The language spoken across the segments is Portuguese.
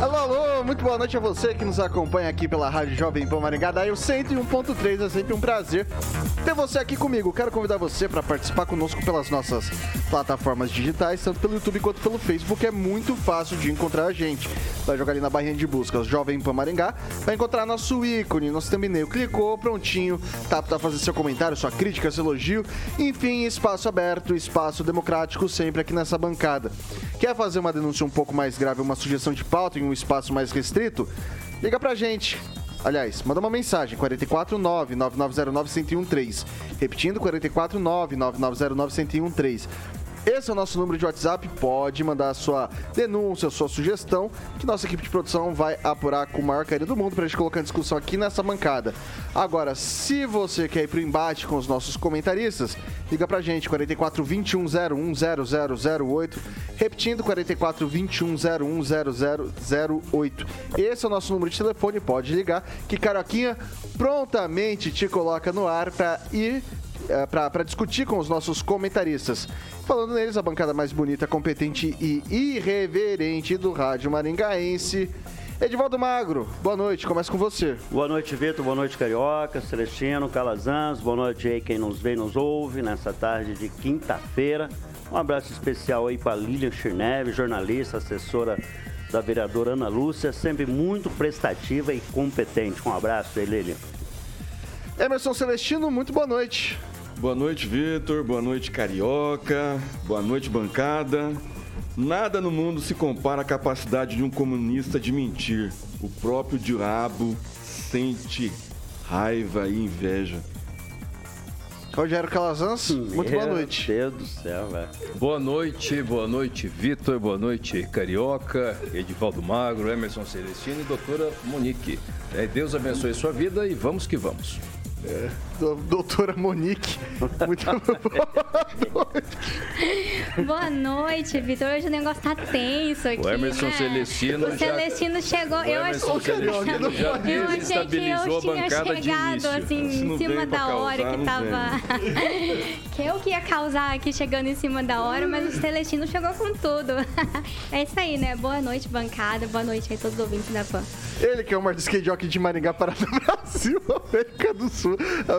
Alô, alô, muito boa noite a você que nos acompanha aqui pela Rádio Jovem Pan Maringá. Daí o 101.3 é sempre um prazer ter você aqui comigo. Quero convidar você para participar conosco pelas nossas plataformas digitais, tanto pelo YouTube quanto pelo Facebook. É muito fácil de encontrar a gente. Vai jogar ali na barrinha de buscas Jovem Pan Maringá, vai encontrar nosso ícone, nosso thumbnail. Clicou, prontinho, tá para fazer seu comentário, sua crítica, seu elogio. Enfim, espaço aberto, espaço democrático sempre aqui nessa bancada. Quer fazer uma denúncia um pouco mais grave, uma sugestão de pauta em um espaço mais restrito? Liga pra gente. Aliás, manda uma mensagem, 449-9909-1013. Repetindo, 449-9909-1013. Esse é o nosso número de WhatsApp. Pode mandar a sua denúncia, a sua sugestão, que nossa equipe de produção vai apurar com o maior carinho do mundo para a gente colocar em discussão aqui nessa bancada. Agora, se você quer ir pro embate com os nossos comentaristas, liga pra gente, 44 21 01 0008. Repetindo, 44 21 01 0008. Esse é o nosso número de telefone, pode ligar, que Caroquinha prontamente te coloca no ar para ir para discutir com os nossos comentaristas. Falando neles, a bancada mais bonita, competente e irreverente do rádio maringaense. Edivaldo Magro, boa noite, começa com você. Boa noite, Vitor, boa noite, Carioca, Celestino, Calazans, boa noite aí quem nos vê e nos ouve nessa tarde de quinta-feira. Um abraço especial aí para Lilian Schirneve, jornalista, assessora da vereadora Ana Lúcia, sempre muito prestativa e competente. Um abraço aí, Lilian. Emerson Celestino, muito boa noite. Boa noite, Vitor. Boa noite, Carioca. Boa noite, bancada. Nada no mundo se compara à capacidade de um comunista de mentir. O próprio diabo sente raiva e inveja. Rogério Calazans, muito boa noite. Meu Deus do céu, velho. Boa noite, boa noite, Vitor, boa noite, Carioca, Edivaldo Magro, Emerson Celestino e doutora Monique. É, Deus abençoe a sua vida e vamos que vamos. É, doutora Monique. Muito boa noite. Boa noite, Vitor. Hoje o negócio tá tenso aqui. O Emerson né? Celestino. O Celestino já... chegou. eu achei, que, já eu achei que eu tinha chegado assim em cima da hora causar, que tava. que eu que ia causar aqui chegando em cima da hora, mas o Celestino chegou com tudo. é isso aí, né? Boa noite, bancada. Boa noite aí, todos os ouvintes da PAN. Ele que é o maior skate jockey de Maringá, Paraná, Brasil, América do Sul. Sul,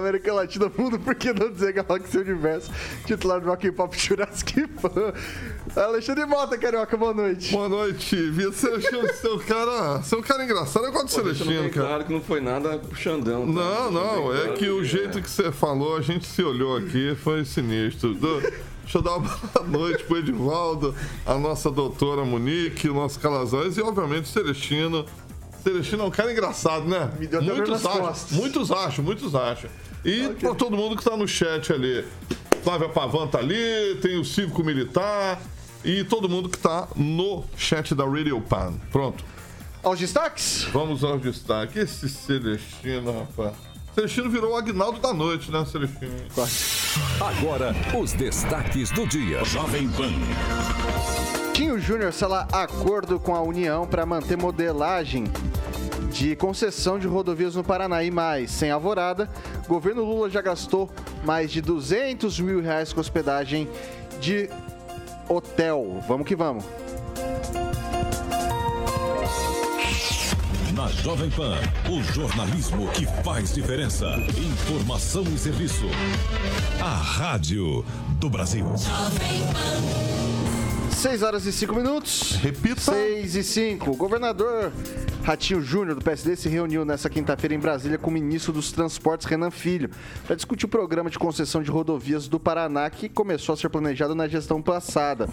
América Latina, mundo, por que não dizer Galáxia Universo, titular do Rock Pop Jurassic Fan. Alexandre Mota, Carioca, boa noite. Boa noite, Via Celestino, seu cara, seu cara engraçado, eu gosto de Celestino, cara. Claro que não foi nada puxandão. Tá? Não, não, é que o jeito que você falou, a gente se olhou aqui, foi sinistro. Deixa eu dar uma boa noite pro Edivaldo, a nossa doutora Monique, o nosso Calazans e, obviamente, Celestino. Celestino é um cara engraçado, né? Me deu muitos acham, muitos acham, muitos acham. E okay. para todo mundo que está no chat ali. Flávia Pavan tá ali, tem o Cívico Militar e todo mundo que está no chat da Radio Pan. Pronto. Aos destaques? Vamos aos destaques. Esse Celestino, rapaz. Celestino virou o Agnaldo da noite, né, Celestino? Agora, os destaques do dia. Jovem Pan. Tinho Júnior sela acordo com a União para manter modelagem de concessão de rodovias no Paraná e mais. Sem alvorada, governo Lula já gastou mais de 200 mil reais com hospedagem de hotel. Vamos que vamos. Na Jovem Pan, o jornalismo que faz diferença. Informação e serviço. A Rádio do Brasil. Jovem Pan. 6 horas e 5 minutos. Repita. 6 e 5. O governador Ratinho Júnior, do PSD, se reuniu nesta quinta-feira em Brasília com o ministro dos Transportes, Renan Filho, para discutir o programa de concessão de rodovias do Paraná, que começou a ser planejado na gestão passada.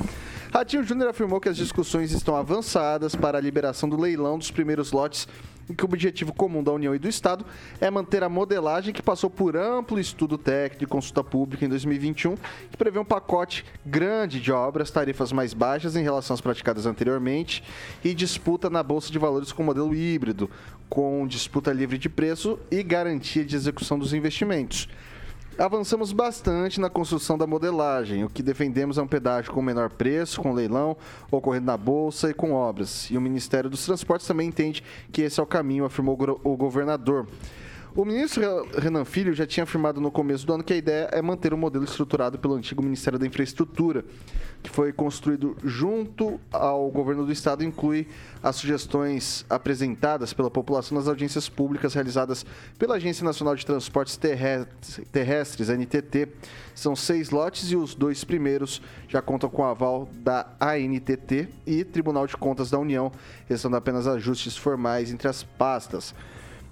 Ratinho Júnior afirmou que as discussões estão avançadas para a liberação do leilão dos primeiros lotes em que o objetivo comum da União e do Estado é manter a modelagem que passou por amplo estudo técnico e consulta pública em 2021, que prevê um pacote grande de obras, tarifas mais baixas em relação às praticadas anteriormente e disputa na Bolsa de Valores com modelo híbrido, com disputa livre de preço e garantia de execução dos investimentos. Avançamos bastante na construção da modelagem. O que defendemos é um pedágio com menor preço, com leilão, ocorrendo na bolsa e com obras. E o Ministério dos Transportes também entende que esse é o caminho, afirmou o governador. O ministro Renan Filho já tinha afirmado no começo do ano que a ideia é manter o modelo estruturado pelo antigo Ministério da Infraestrutura, que foi construído junto ao governo do estado inclui as sugestões apresentadas pela população nas audiências públicas realizadas pela Agência Nacional de Transportes Terrestres, NTT. São seis lotes e os dois primeiros já contam com o aval da ANTT e Tribunal de Contas da União, restando apenas ajustes formais entre as pastas.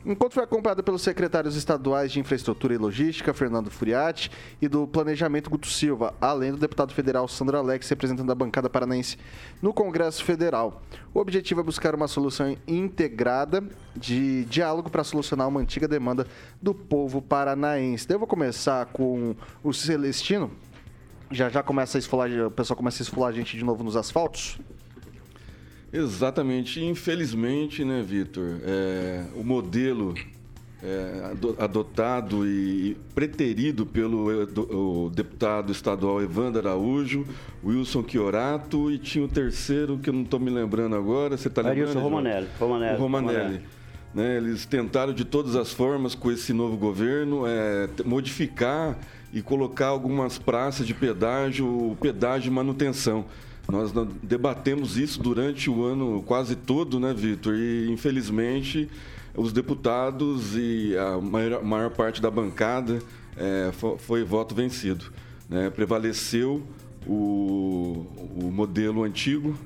Enquanto foi acompanhado pelos secretários estaduais de Infraestrutura e Logística, Fernando Furiati, e do Planejamento, Guto Silva, além do deputado federal Sandro Alex, representando a bancada paranaense no Congresso Federal. O objetivo é buscar uma solução integrada de diálogo para solucionar uma antiga demanda do povo paranaense. Eu vou começar com o Celestino. Já já começa a esfolar, o pessoal começa a esfolar a gente de novo nos asfaltos. Exatamente. Infelizmente, né, Vitor, é, o modelo é, adotado e preterido pelo o deputado estadual Evandro Araújo, Wilson Chiorato e tinha o terceiro que eu não estou me lembrando agora. Você está lembrando? Wilson Romanelli. Romanelli. O Romanelli. Romanelli. Né, eles tentaram de todas as formas com esse novo governo é, modificar e colocar algumas praças de pedágio, pedágio de manutenção. Nós debatemos isso durante o ano quase todo, né, Vitor? E, infelizmente, os deputados e a maior, maior parte da bancada é, foi, voto vencido. Né? Prevaleceu o, o modelo antigo,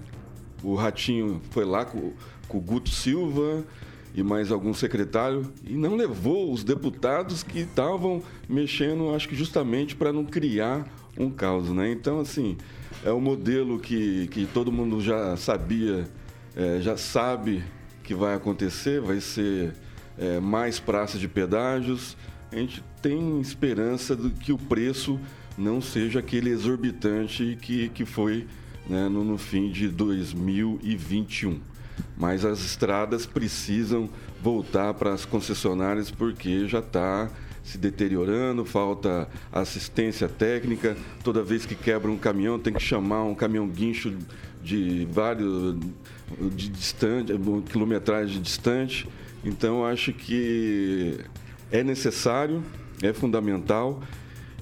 o Ratinho foi lá com, com o Guto Silva e mais algum secretário e não levou os deputados que estavam mexendo, acho que justamente para não criar um caos, né? Então, assim, é um modelo que, que todo mundo já sabia, é, já sabe que vai acontecer, vai ser é, mais praças de pedágios. A gente tem esperança de que o preço não seja aquele exorbitante que, que foi né, no, no fim de 2021. Mas as estradas precisam voltar para as concessionárias porque já está se deteriorando, falta assistência técnica. Toda vez que quebra um caminhão, tem que chamar um caminhão guincho de vários de distante, quilometragem distante. Então acho que é necessário, é fundamental.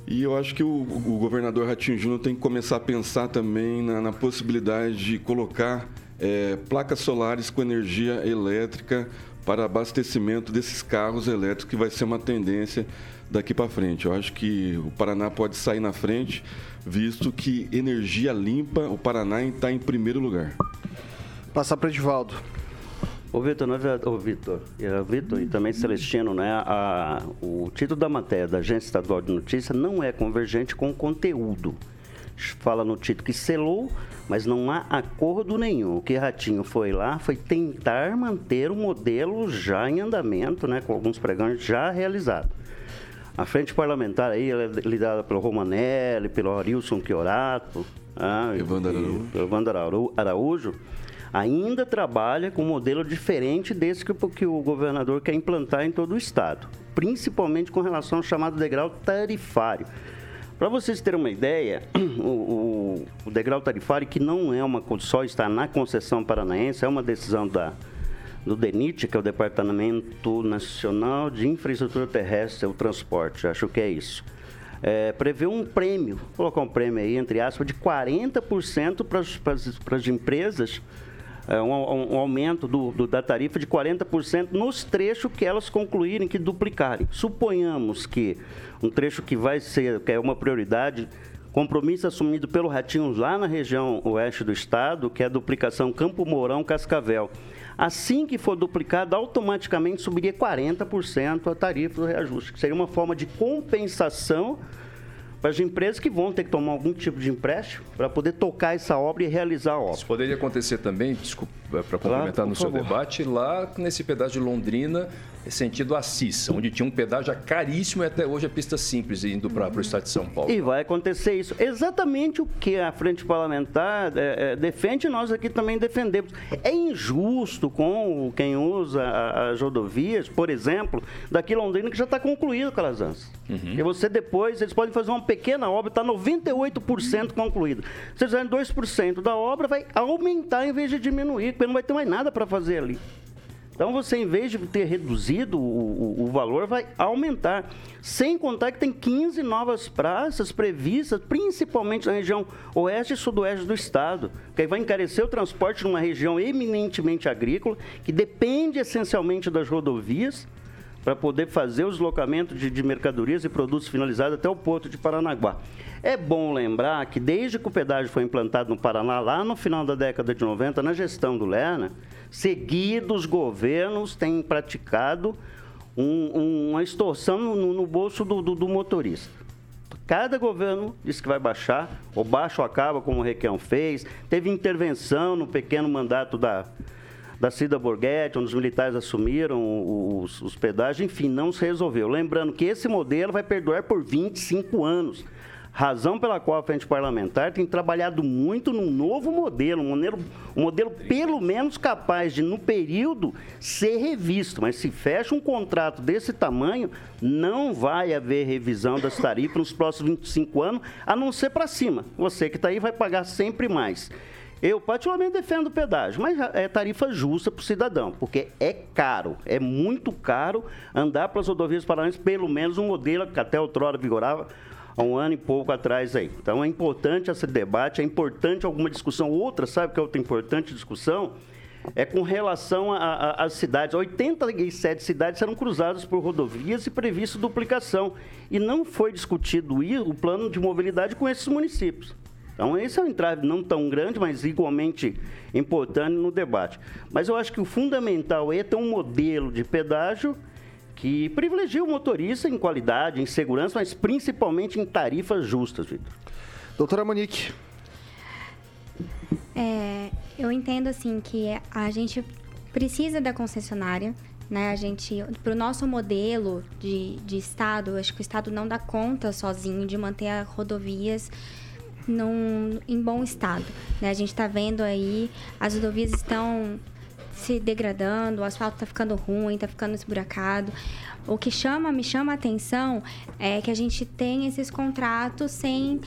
E eu acho que o, o governador Ratinho Júnior tem que começar a pensar também na, na possibilidade de colocar é, placas solares com energia elétrica para abastecimento desses carros elétricos, que vai ser uma tendência daqui para frente. Eu acho que o Paraná pode sair na frente, visto que energia limpa, o Paraná está em primeiro lugar. Passar para Edivaldo. Ô Vitor, é ô Vitor, é, Vitor e também Celestino, né? A, o título da matéria da Agência Estadual de Notícia não é convergente com o conteúdo. Fala no título que selou mas não há acordo nenhum. O que Ratinho foi lá foi tentar manter o modelo já em andamento, né, com alguns pregantes já realizados. A frente parlamentar aí é liderada pelo Romanelli, pelo Arilson Chiorato, ah, Evandro Araújo, ainda trabalha com um modelo diferente desse que, que o governador quer implantar em todo o estado, principalmente com relação ao chamado degrau tarifário. Para vocês terem uma ideia, o, o, o, degrau tarifário, que não é uma só está na concessão paranaense, é uma decisão da, do DENIT, que é o Departamento Nacional de Infraestrutura Terrestre o Transporte, acho que é isso. É, prevê um prêmio, colocar um prêmio aí, entre aspas, de 40% para as empresas, um, um, aumento do, do, da tarifa de 40% nos trechos que elas concluírem, que duplicarem. Suponhamos que um trecho que vai ser, que é uma prioridade, compromisso assumido pelo Ratinho lá na região oeste do estado, que é a duplicação Campo Mourão-Cascavel. Assim que for duplicado, automaticamente subiria 40% a tarifa do reajuste, que seria uma forma de compensação para as empresas que vão ter que tomar algum tipo de empréstimo para poder tocar essa obra e realizar a obra. Isso poderia acontecer também, desculpa, para complementar claro, no seu favor. debate, lá nesse pedaço de Londrina, sentido Assis, onde tinha um pedágio caríssimo e até hoje a pista simples indo para o estado de São Paulo. E vai acontecer isso. Exatamente o que a frente parlamentar é, é, defende, nós aqui também defendemos. É injusto com quem usa as rodovias, por exemplo, daqui Londrina, que já está concluído, Calazans. Uhum. E você depois, eles podem fazer uma pequena obra, está 98% concluída. Se eles fizerem 2% da obra, vai aumentar em vez de diminuir, porque não vai ter mais nada para fazer ali. Então você, em vez de ter reduzido o, o, o, valor, vai aumentar. Sem contar que tem 15 novas praças previstas, principalmente na região oeste e sudoeste do estado, que vai encarecer o transporte numa região eminentemente agrícola, que depende essencialmente das rodovias para poder fazer o deslocamento de, de mercadorias e produtos finalizados até o porto de Paranaguá. É bom lembrar que desde que o pedágio foi implantado no Paraná, lá no final da década de 90, na gestão do Lerner, seguidos governos têm praticado um, um, uma extorsão no, no bolso do, do, do, motorista. Cada governo diz que vai baixar, ou baixa ou acaba, como o Requião fez. Teve intervenção no pequeno mandato da, da Cida Borghetti, onde os militares assumiram os, os pedágios, enfim, não se resolveu. Lembrando que esse modelo vai perdurar por 25 anos razão pela qual a frente parlamentar tem trabalhado muito num novo modelo, um modelo, um modelo pelo menos capaz de, no período, ser revisto. Mas se fecha um contrato desse tamanho, não vai haver revisão das tarifas nos próximos 25 anos, a não ser para cima. Você que está aí vai pagar sempre mais. Eu, particularmente, defendo o pedágio, mas é tarifa justa para o cidadão, porque é caro, é muito caro andar pelas rodovias paranaenses, pelo menos um modelo que até outrora vigorava, há um ano e pouco atrás aí. Então é importante esse debate, é importante alguma discussão. Outra, sabe que é outra importante discussão? É com relação às cidades. 87 cidades serão cruzadas por rodovias e previsto duplicação. E não foi discutido o plano de mobilidade com esses municípios. Então, esse é um entrave não tão grande, mas igualmente importante no debate. Mas eu acho que o fundamental é ter um modelo de pedágio que privilegia o motorista em qualidade, em segurança, mas principalmente em tarifas justas, Vitor. Doutora Monique. É, eu entendo assim que a gente precisa da concessionária, né? A gente, para o nosso modelo de, de estado, acho que o estado não dá conta sozinho de manter as rodovias num, em bom estado. Né? A gente está vendo aí as rodovias estão se degradando, o asfalto está ficando ruim, está ficando esburacado. O que chama, me chama a atenção é que a gente tem esses contratos sem,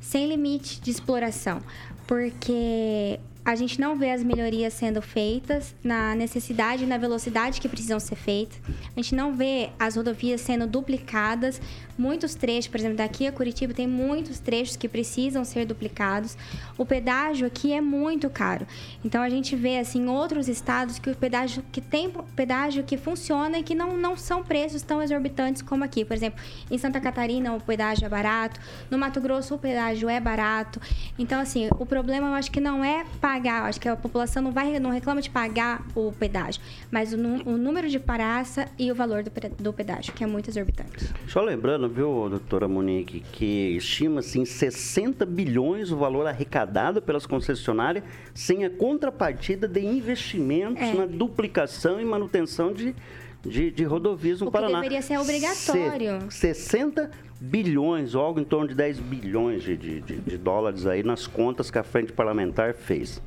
sem limite de exploração. Porque a gente não vê as melhorias sendo feitas na necessidade e na velocidade que precisam ser feitas. A gente não vê as rodovias sendo duplicadas. Muitos trechos, por exemplo, daqui a Curitiba tem muitos trechos que precisam ser duplicados. O pedágio aqui é muito caro. Então a gente vê assim outros estados que o pedágio que tem pedágio que funciona e que não, não são preços tão exorbitantes como aqui. Por exemplo, em Santa Catarina o pedágio é barato, no Mato Grosso o pedágio é barato. Então assim, o problema eu acho que não é pagar, acho que a população não vai não reclama de pagar o pedágio, mas o, o número de paraça e o valor do, do pedágio, que é muito exorbitante. Só lembrando, viu, doutora Monique, que estima-se em 60 bilhões o valor arrecadado pelas concessionárias sem a contrapartida de investimentos é. na duplicação e manutenção de de, de rodovias no o Paraná. deveria ser obrigatório. Se, 60 bilhões, ou algo em torno de 10 bilhões de, de, de, dólares aí nas contas que a frente parlamentar fez.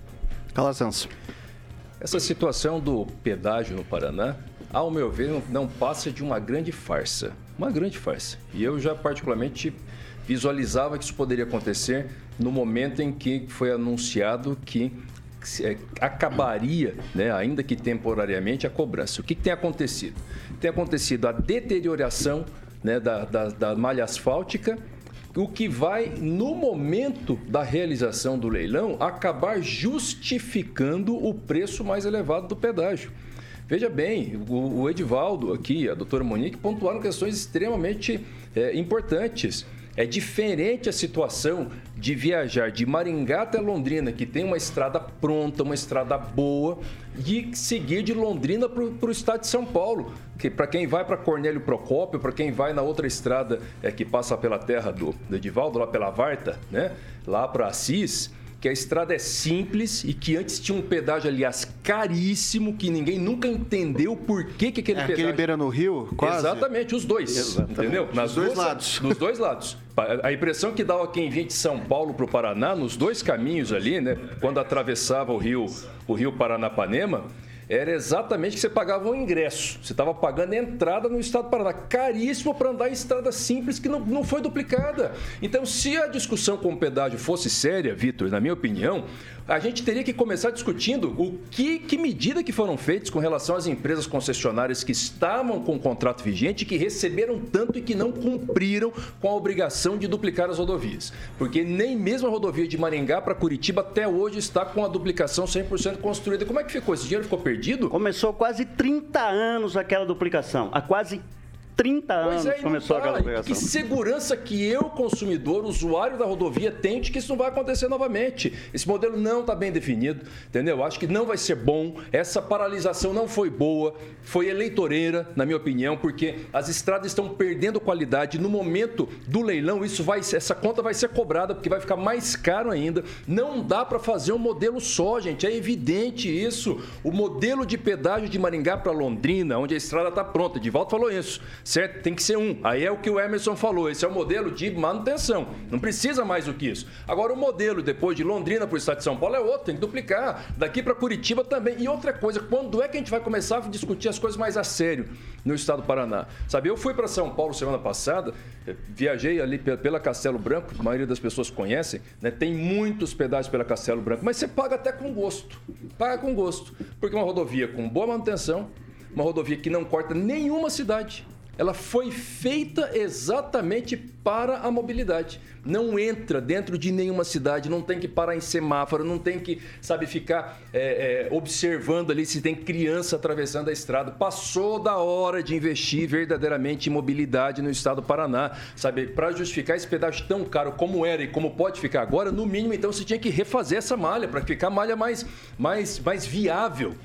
Calazans. Essa situação do pedágio no Paraná, ao meu ver, não, não passa de uma grande farsa. Uma grande farsa. E eu já particularmente visualizava que isso poderia acontecer no momento em que foi anunciado que é, acabaria, né, ainda que temporariamente, a cobrança. O que, que tem acontecido? Tem acontecido a deterioração né, da, da, da malha asfáltica o que vai, no momento da realização do leilão, acabar justificando o preço mais elevado do pedágio. Veja bem, o, o Edivaldo aqui, a doutora Monique, pontuaram questões extremamente é, importantes. É diferente a situação de viajar de Maringá até Londrina, que tem uma estrada pronta, uma estrada boa, e seguir de Londrina para o estado de São Paulo. Que para quem vai para Cornélio Procópio, para quem vai na outra estrada é, que passa pela terra do, do Edivaldo, lá pela Varta, né? lá para Assis que a estrada é simples e que antes tinha um pedágio, aliás, caríssimo, que ninguém nunca entendeu por que, que aquele é, pedágio... Aquele beira no rio, quase? Exatamente, os dois, Exatamente. entendeu? Nas dois lados. Nos dois lados. A impressão que dava quem vinha de São Paulo para o Paraná, nos dois caminhos ali, né? Quando atravessava o rio, o rio Paranapanema, era exatamente que você pagava um ingresso. Você estava pagando entrada no estado do Paraná. Caríssimo para andar em estrada simples que não, não foi duplicada. Então, se a discussão com o pedágio fosse séria, Vitor, na minha opinião, a gente teria que começar discutindo o que, que medida que foram feitas com relação às empresas concessionárias que estavam com o contrato vigente, que receberam tanto e que não cumpriram com a obrigação de duplicar as rodovias. Porque nem mesmo a rodovia de Maringá para Curitiba até hoje está com a duplicação 100% construída. Como é que ficou? Esse dinheiro ficou perdido? Começou quase 30 anos aquela duplicação. Há quase 30 anos é, começou aquela obrigação. Que segurança que eu, consumidor, usuário da rodovia, tenho de que isso não vai acontecer novamente. Esse modelo não está bem definido, entendeu? Acho que não vai ser bom. Essa paralisação não foi boa, foi eleitoreira, na minha opinião, porque as estradas estão perdendo qualidade. No momento do leilão, isso vai, essa conta vai ser cobrada, porque vai ficar mais caro ainda. Não dá para fazer um modelo só, gente. É evidente isso. O modelo de pedágio de Maringá para Londrina, onde a estrada está pronta, de volta falou isso certo? Tem que ser um. Aí é o que o Emerson falou, esse é o modelo de manutenção. Não precisa mais do que isso. Agora, o modelo depois de Londrina para o estado de São Paulo é outro, tem que duplicar. Daqui para Curitiba também. E outra coisa, quando é que a gente vai começar a discutir as coisas mais a sério no estado do Paraná? Sabe, eu fui para São Paulo semana passada, eh, viajei ali pela Castelo Branco, a maioria das pessoas conhecem, né? Tem muitos pedágios pela Castelo Branco, mas você paga até com gosto. Paga com gosto. Porque é uma rodovia com boa manutenção, uma rodovia que não corta nenhuma cidade ela foi feita exatamente para a mobilidade. Não entra dentro de nenhuma cidade, não tem que parar em semáforo, não tem que, sabe, ficar é, é, observando ali se tem criança atravessando a estrada. Passou da hora de investir verdadeiramente em mobilidade no estado do Paraná, sabe? Para justificar esse pedágio tão caro como era e como pode ficar agora, no mínimo, então, você tinha que refazer essa malha para ficar a malha mais, mais, mais viável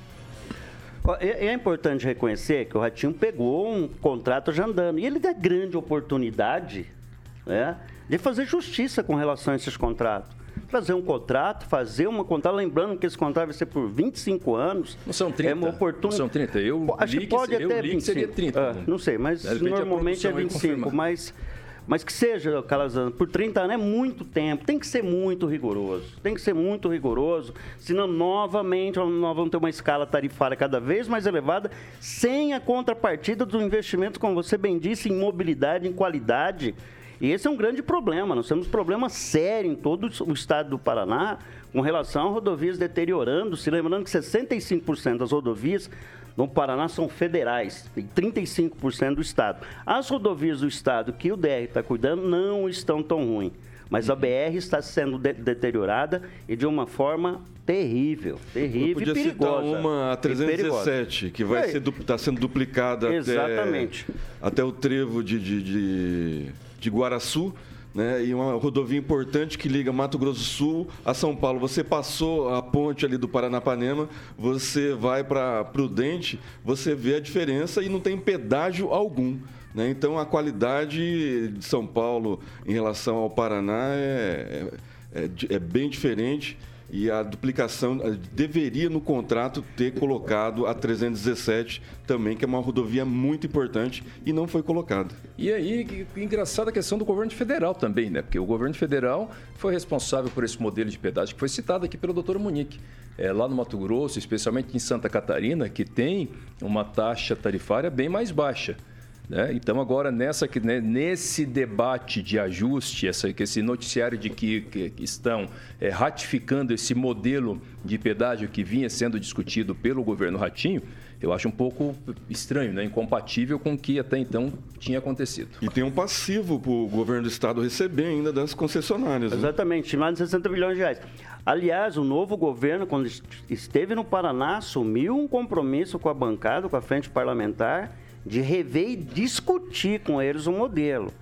é, importante reconhecer que o Ratinho pegou um contrato já andando. E ele deu grande oportunidade né, de fazer justiça com relação a esses contratos. Trazer um contrato, fazer uma contrato, lembrando que esse contrato vai ser por 25 anos. Não são 30. É uma oportunidade. São 30. Eu acho que pode que, até 25. seria 30. É, não sei, mas normalmente é 25. Mas mas que seja, Calazans, por 30 anos é muito tempo, tem que ser muito rigoroso, tem que ser muito rigoroso, senão novamente nós vamos ter uma escala tarifária cada vez mais elevada, sem a contrapartida do investimento, como você bem disse, em mobilidade, em qualidade. E esse é um grande problema, nós temos problema sério em todo o estado do Paraná com relação a rodovias deteriorando, se lembrando que 65% das rodovias no Paraná são federais, tem 35% do Estado. As rodovias do Estado que o DR está cuidando não estão tão ruins. Mas a BR está sendo de deteriorada e de uma forma terrível, terrível e perigosa. Citar uma a 317, que vai ser está sendo duplicada Exatamente. Até, até o trevo de, de, de, de Guaraçu né? E uma rodovia importante que liga Mato Grosso do Sul a São Paulo. Você passou a ponte ali do Paranapanema, você vai para Prudente, você vê a diferença e não tem pedágio algum. Né? Então a qualidade de São Paulo em relação ao Paraná é, é, é, é bem diferente e a duplicação eh, deveria no contrato ter colocado a 317 também, que é uma rodovia muito importante e não foi colocada. E aí, engraçada a questão do governo federal também, né? Porque o governo federal foi responsável por esse modelo de pedágio que foi citado aqui pelo doutor Munique. É, lá no Mato Grosso, especialmente em Santa Catarina, que tem uma taxa tarifária bem mais baixa. Né? Então, agora, nessa, né, nesse debate de ajuste, essa, esse noticiário de que, que estão é, ratificando esse modelo de pedágio que vinha sendo discutido pelo governo Ratinho, eu acho um pouco estranho, né? incompatível com o que até então tinha acontecido. E tem um passivo para o governo do estado receber ainda das concessionárias. Né? Exatamente, mais de 60 milhões de reais. Aliás, o novo governo, quando esteve no Paraná, assumiu um compromisso com a bancada, com a frente parlamentar, de rever e discutir com eles o modelo.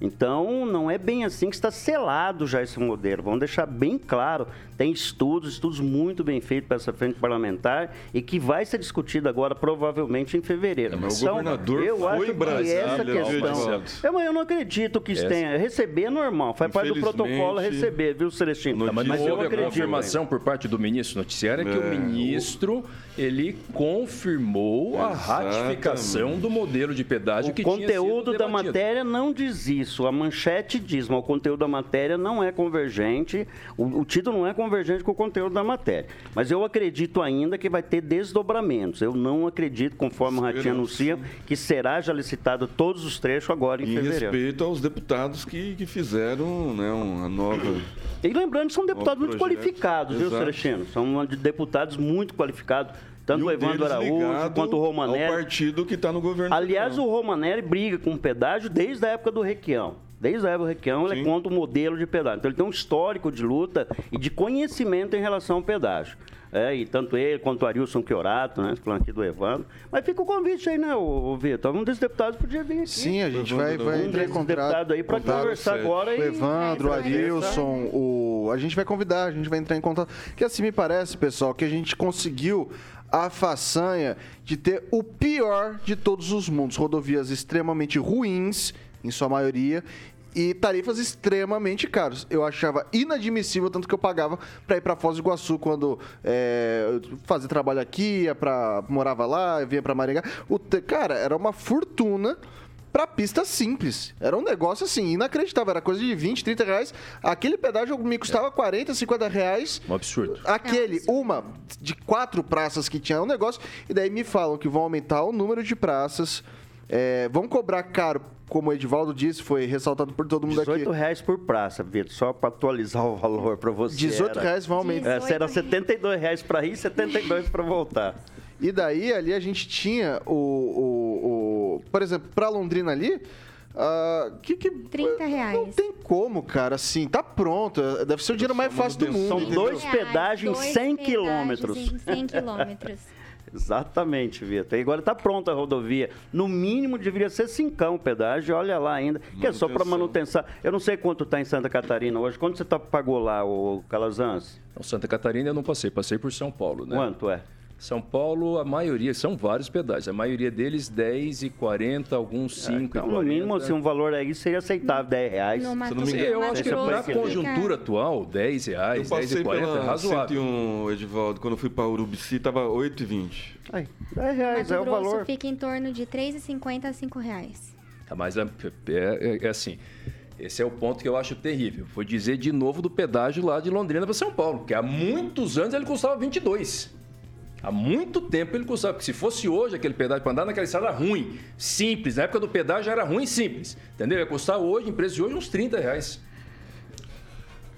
Então, não é bem assim que está selado já esse modelo. Vamos deixar bem claro. Tem estudos, estudos muito bem feitos para essa frente parlamentar e que vai ser discutido agora, provavelmente, em fevereiro. mas então, o governador eu acho que essa questão... Eu, eu não acredito que isso tenha... Receber é normal, faz parte do protocolo receber, viu, Celestino? Não, mas, mas houve a confirmação por parte do ministro noticiário é que o ministro, ele confirmou Exatamente. a ratificação do modelo de pedágio o que tinha sido O conteúdo da matéria não diz isso isso. A manchete diz, mas o conteúdo da matéria não é convergente, o, o título não é convergente com o conteúdo da matéria. Mas eu acredito ainda que vai ter desdobramentos. Eu não acredito, conforme o Ratinho anuncia, que será já licitado todos os trechos agora em, em fevereiro. Em respeito aos deputados que, que fizeram né, uma nova... E lembrando que são deputados muito qualificados, Exato. viu, Celestino? São deputados muito qualificados tanto o Evandro Araújo quanto o Romanelli. o partido que está no governo. Aliás, o Romanelli briga com o pedágio desde a época do Requião. Desde a do Requião, ele é contra o modelo de pedágio. Então, ele tem um histórico de luta e de conhecimento em relação ao pedágio. É, e tanto ele quanto o Arilson Chiorato, né? Falando aqui do Evandro. Mas fica o convite aí, né, o, Vitor? Um desses deputados podia vir aqui. Sim, a gente vai, vai um entrar em contato aí para conversar agora. O Evandro, o Arilson, o... a gente vai convidar, a gente vai entrar em contato. Que assim me parece, pessoal, que a gente conseguiu a façanha de ter o pior de todos os mundos. Rodovias extremamente ruins, em sua maioria, e tarifas extremamente caras. Eu achava inadmissível tanto que eu pagava para ir para Foz do Iguaçu quando é, fazia trabalho aqui, ia para morava lá, vinha para Maringá. O cara, era uma fortuna para pista simples. Era um negócio assim, inacreditável. Era coisa de 20, 30 reais. Aquele pedágio me custava é. 40, 50 reais. Um absurdo. Aquele, é um uma de quatro praças que tinha um negócio. E daí me falam que vão aumentar o número de praças. É, vão cobrar caro, como o Edivaldo disse, foi ressaltado por todo mundo 18 aqui. 18 reais por praça, Vitor, só para atualizar o valor para você. 18 era, reais vão aumentar. É, era 72 reais para ir e 72 para voltar. E daí ali a gente tinha o. o, o por exemplo, para Londrina ali. Uh, que, que, 30 reais. Não tem como, cara. Assim, tá pronto. Deve ser o dinheiro mais fácil do mundo. São dois pedágios em 100 quilômetros. 100 quilômetros. Exatamente, Vitor. E agora está pronta a rodovia. No mínimo deveria ser cincão o pedágio, olha lá ainda. Que é só para manutenção. Eu não sei quanto está em Santa Catarina hoje. Quanto você tá, pagou lá, o Calazans? Santa Catarina eu não passei, passei por São Paulo, né? Quanto é? São Paulo, a maioria, são vários pedágios. A maioria deles 10 e 40, alguns 5 é, então, e 40. No mínimo, assim, um valor aí seria aceitável, 10 reais. No se não me engano. Eu acho que para a conjuntura atual, 10 reais, 10 e 40 é razoável. 101, Edivaldo, quando eu fui para Urubici, estava 8,20. Aí, 10 reais Mato é o Grosso valor. fica em torno de 3,50 a 5 reais. Tá, mas é, é, é assim... Esse é o ponto que eu acho terrível. Vou dizer de novo do pedágio lá de Londrina para São Paulo, que há muitos anos ele custava 22. Há muito tempo ele custava, porque se fosse hoje aquele pedágio para andar naquela estrada era ruim, simples. Na época do pedágio já era ruim simples. Entendeu? Ia custar hoje, em preço de hoje, uns 30 reais.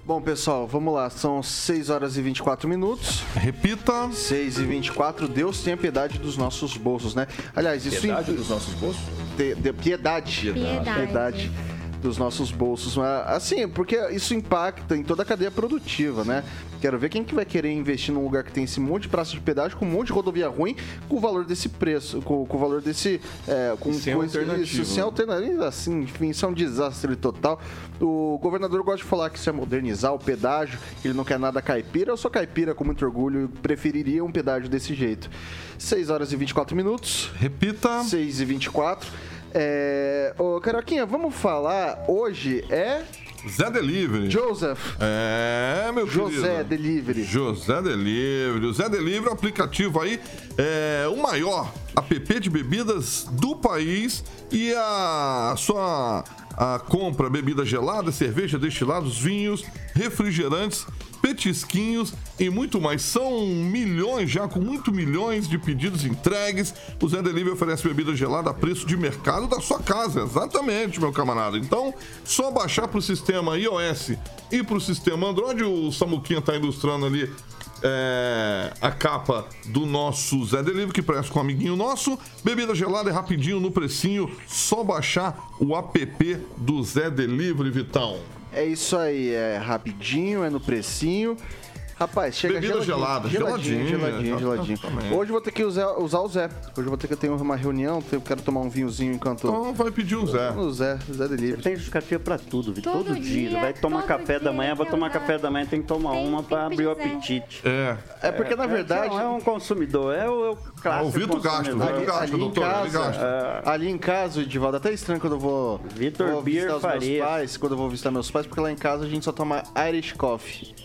Bom, pessoal, vamos lá. São 6 horas e 24 minutos. Repita. 6 e 24. Deus tenha piedade dos nossos bolsos, né? Aliás, isso... Piedade dos nossos bolsos? De, de, piedade. Piedade. piedade dos nossos bolsos. Assim, porque isso impacta em toda a cadeia produtiva, né? Quero ver quem que vai querer investir num lugar que tem esse monte de praça de pedágio, com um monte de rodovia ruim, com o valor desse preço, com, com o valor desse... É, com, sem com alternativa. Isso, sem alternativa, assim, enfim, isso é um desastre total. O governador gosta de falar que isso é modernizar o pedágio, que ele não quer nada caipira. Eu sou caipira com muito orgulho e preferiria um pedágio desse jeito. 6 horas e 24 minutos. Repita. 6 e 24. É... Ô, Caroquinha, vamos falar. Hoje é. Zé Delivery. Joseph. É, meu José querido. Delivery. José Delivery. O Zé Delivery é um aplicativo aí, é o maior app de bebidas do país e a sua a compra bebida gelada, cerveja, destilados, vinhos, refrigerantes petisquinhos e muito mais. São milhões já, com muito milhões de pedidos entregues. O Zé Delivery oferece bebida gelada a preço de mercado da sua casa. Exatamente, meu camarada. Então, só baixar para o sistema iOS e para o sistema Android. O Samuquinha está ilustrando ali é, a capa do nosso Zé Delivery, que parece com um amiguinho nosso. Bebida gelada é rapidinho no precinho, só baixar o app do Zé Delivery, Vitão. É isso aí, é rapidinho, é no precinho. Rapaz, chega Bebida gelada, geladinho. Geladinho, geladinho. Hoje eu vou ter que usar, usar o Zé. Hoje eu vou ter que ter uma reunião, eu quero tomar um vinhozinho enquanto. Então vai pedir o Zé. O Zé, Zé Delivery. Tem justificativa pra tudo, Vitor. Todo, todo, dia. Vai tomar café da manhã, vai tomar café da manhã, tem que tomar tem, uma pra abrir o apetite. É. É porque, na é, verdade. É, é um consumidor, é o, é o clássico. É o Vitor Gasto, o Vitor Gasto, doutor. Ali em casa, é... ali em casa, Edivaldo, até estranho quando eu vou. Vitor Beer Faria. Pais, quando eu vou visitar meus pais, porque lá em casa a gente só toma Irish Coffee.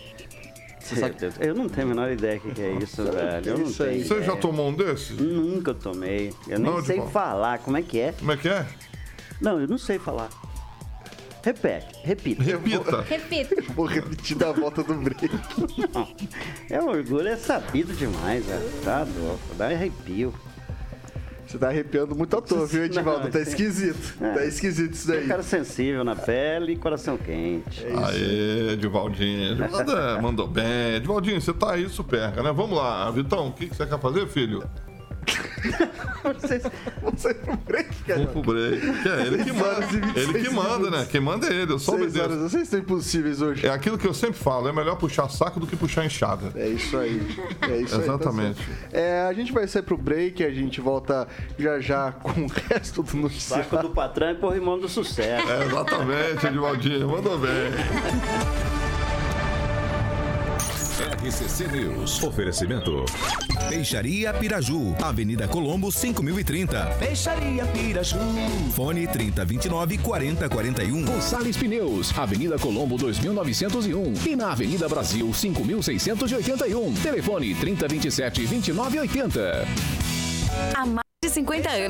Eu não tenho a menor ideia do que, é isso, velho. Eu não Você ideia. já tomou um desses? Nunca tomei. Eu nem não, sei falar. Como é que é? Como é que é? Não, eu não sei falar. Repete, repita. Repita. Repita. Vou repetir da volta do break. Não, é um orgulho, é sabido demais, velho. Tá louco, dá arrepio. Você tá arrepiando muito à toa, viu, Edivaldo? Não, tá esquisito. É. Tá esquisito isso daí. Cara sensível na pele e coração quente. É Aê, Edivaldinho. Edivaldinho é, mandou bem. Edivaldinho, você tá aí superca, né? Vamos lá. Vitão, o que, que você quer fazer, filho? Vocês vão sair pro break, cara. Vamos pro break. Que é ele que manda. Ele que manda, né? Quem manda é ele, eu só obedeço. horas, vocês estão impossíveis hoje. É aquilo que eu sempre falo, é melhor puxar saco do que puxar enxada. É isso aí. É isso Exatamente. Aí, tá é, a gente vai sair pro break, a gente volta já já com o resto do noticiário. Saco do patrão e corrimão do sucesso. É, exatamente, Edivaldinho. Mandou bem. RCC News. Oferecimento. Peixaria Piraju. Avenida Colombo, 5030. Peixaria Piraju. Fone 3029 4041. Gonçalves Pneus. Avenida Colombo, 2901. E na Avenida Brasil, 5681. Telefone 3027 2980. Há mais de 50 anos.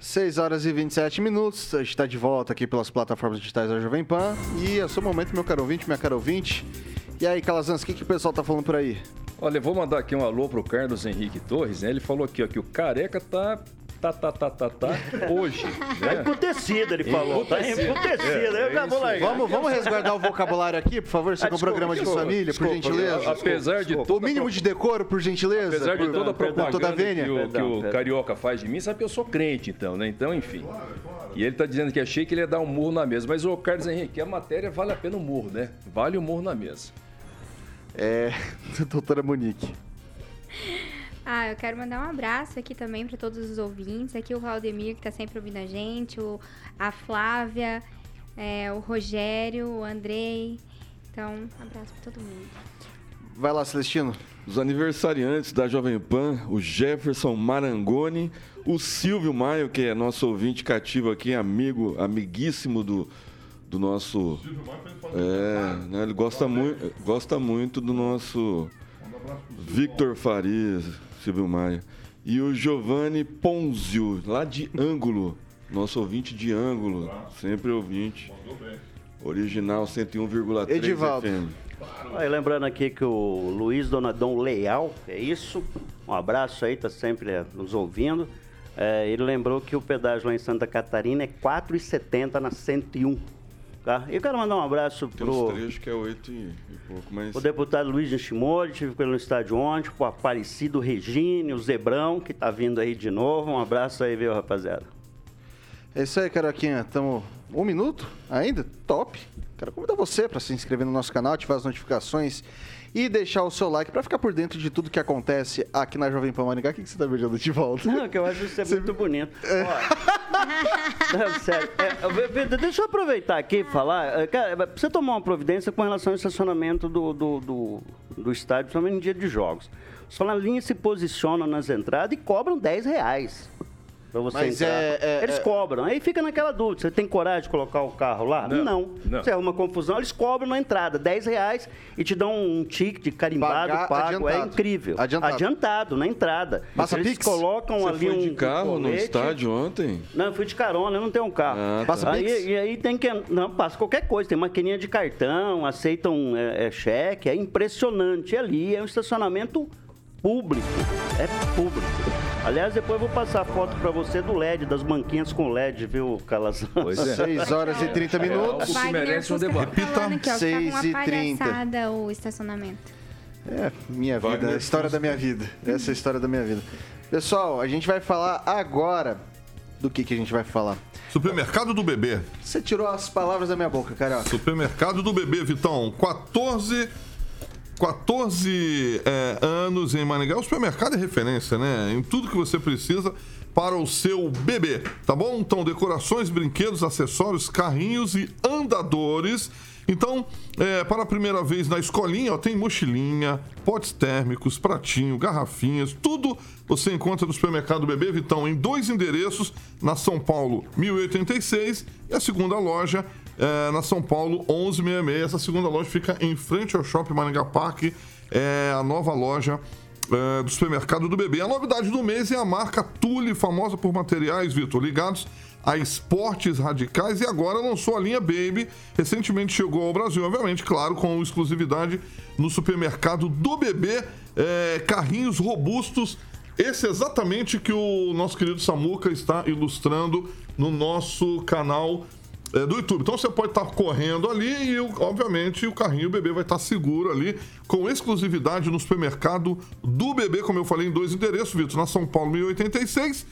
6 horas e 27 minutos. A gente está de volta aqui pelas plataformas digitais da Jovem Pan. E é seu momento, meu caro ouvinte, minha caro ouvinte. E aí, Calazans, o que, que o pessoal tá falando por aí? Olha, vou mandar aqui um alô pro Carlos Henrique Torres, né? Ele falou aqui, ó, que o careca tá tá, tá, tá, tá, tá, hoje. Né? Tá emputecido, ele falou. Tá emputecido. É, é vamos, vamos resguardar o vocabulário aqui, por favor? Isso é um programa de família, por gentileza. Apesar de todo. O mínimo de decoro, por gentileza. Apesar de toda a propaganda toda a que, o, que o carioca faz de mim, sabe que eu sou crente, então, né? Então, enfim. E ele tá dizendo que achei que ele ia dar um murro na mesa. Mas, ô Carlos Henrique, a matéria vale a pena o um murro, né? Vale o um murro na mesa. É, doutora Monique. Ah, eu quero mandar um abraço aqui também para todos os ouvintes. Aqui o Valdemir, que está sempre ouvindo a gente, o, a Flávia, é, o Rogério, o Andrei. Então, um abraço para todo mundo. Vai lá, Celestino. Os aniversariantes da Jovem Pan, o Jefferson Marangoni, o Silvio Maio, que é nosso ouvinte cativo aqui, amigo, amiguíssimo do, do nosso. É, né, ele gosta muito, gosta muito do nosso Victor Farias, Silvio Maia. E o Giovanni Ponzio, lá de Ângulo, nosso ouvinte de Ângulo, sempre ouvinte. Original 101,3 Edivaldo. FM. Aí, lembrando aqui que o Luiz Donadão Leal, é isso. Um abraço aí, tá sempre é, nos ouvindo. É, ele lembrou que o pedágio lá em Santa Catarina é R$ 4,70 na 101. Tá? Eu quero mandar um abraço pro. Trechos que é 8 e, pouco, mas. O deputado Luiz Nishimori, tive com ele no estádio ontem, pro Aparecido Regine, o Zebrão, que tá vindo aí de novo. Um abraço aí, viu, rapaziada? É isso aí, Caroquinha. Tamo um minuto ainda? Top. Quero convidar você para se inscrever no nosso canal, ativar as notificações e deixar o seu like para ficar por dentro de tudo que acontece aqui na Jovem Pan Maringá. O que, você tá beijando de volta? Não, que eu acho isso é muito bonito. É. Não, sério. É, deixa eu aproveitar aqui e falar. É, cara, é, você tomar uma providência com relação ao estacionamento do, do, do, do estádio, principalmente em dia de jogos. Os linha se posicionam nas entradas e cobram 10 reais para você Mas entrar. É, é, eles é... cobram. Aí fica naquela dúvida. Você tem coragem de colocar o carro lá? Não. Não. não. Você arruma confusão, eles cobram na entrada 10 reais e te dão um ticket carimbado, Pagar pago. É adiantado. É incrível. Adiantado. Adiantado, na entrada. Passa eles Pix? colocam você ali foi um. de carro um no estádio ontem? Não, eu fui de carona, eu não tenho um carro. Ah, tá. Passa aí, Pix? E aí tem que. Não, passa qualquer coisa. Tem maquininha de cartão, aceitam é, é, cheque. É impressionante. ali é um estacionamento público. É público. Aliás, depois eu vou passar a foto para você do LED, das banquinhas com LED, viu, Calazans? Pois é. 6 horas e 30 minutos. É, merece um debate. Repita. 6 e 30. o estacionamento. É, minha vida, a história da minha vida. Essa é a história da minha vida. Pessoal, a gente vai falar agora do que, que a gente vai falar. Supermercado do Bebê. Você tirou as palavras da minha boca, cara. Supermercado do Bebê, Vitão. 14 14 é, anos em Maringá. O supermercado é referência, né? Em tudo que você precisa para o seu bebê, tá bom? Então, decorações, brinquedos, acessórios, carrinhos e andadores. Então, é, para a primeira vez na escolinha, ó, tem mochilinha, potes térmicos, pratinho, garrafinhas, tudo você encontra no supermercado Bebê Vitão em dois endereços, na São Paulo 1086 e a segunda loja é, na São Paulo 1166. Essa segunda loja fica em frente ao Shopping Maringá Park, é a nova loja é, do supermercado do bebê. A novidade do mês é a marca Tule, famosa por materiais, Vitor, ligados a esportes radicais e agora lançou a linha Baby. Recentemente chegou ao Brasil, obviamente, claro, com exclusividade no supermercado do bebê. É, carrinhos robustos. Esse é exatamente que o nosso querido Samuca está ilustrando no nosso canal é, do YouTube. Então você pode estar correndo ali e, obviamente, o carrinho o bebê vai estar seguro ali, com exclusividade no supermercado do bebê, como eu falei, em dois endereços, Vitor, na São Paulo 1086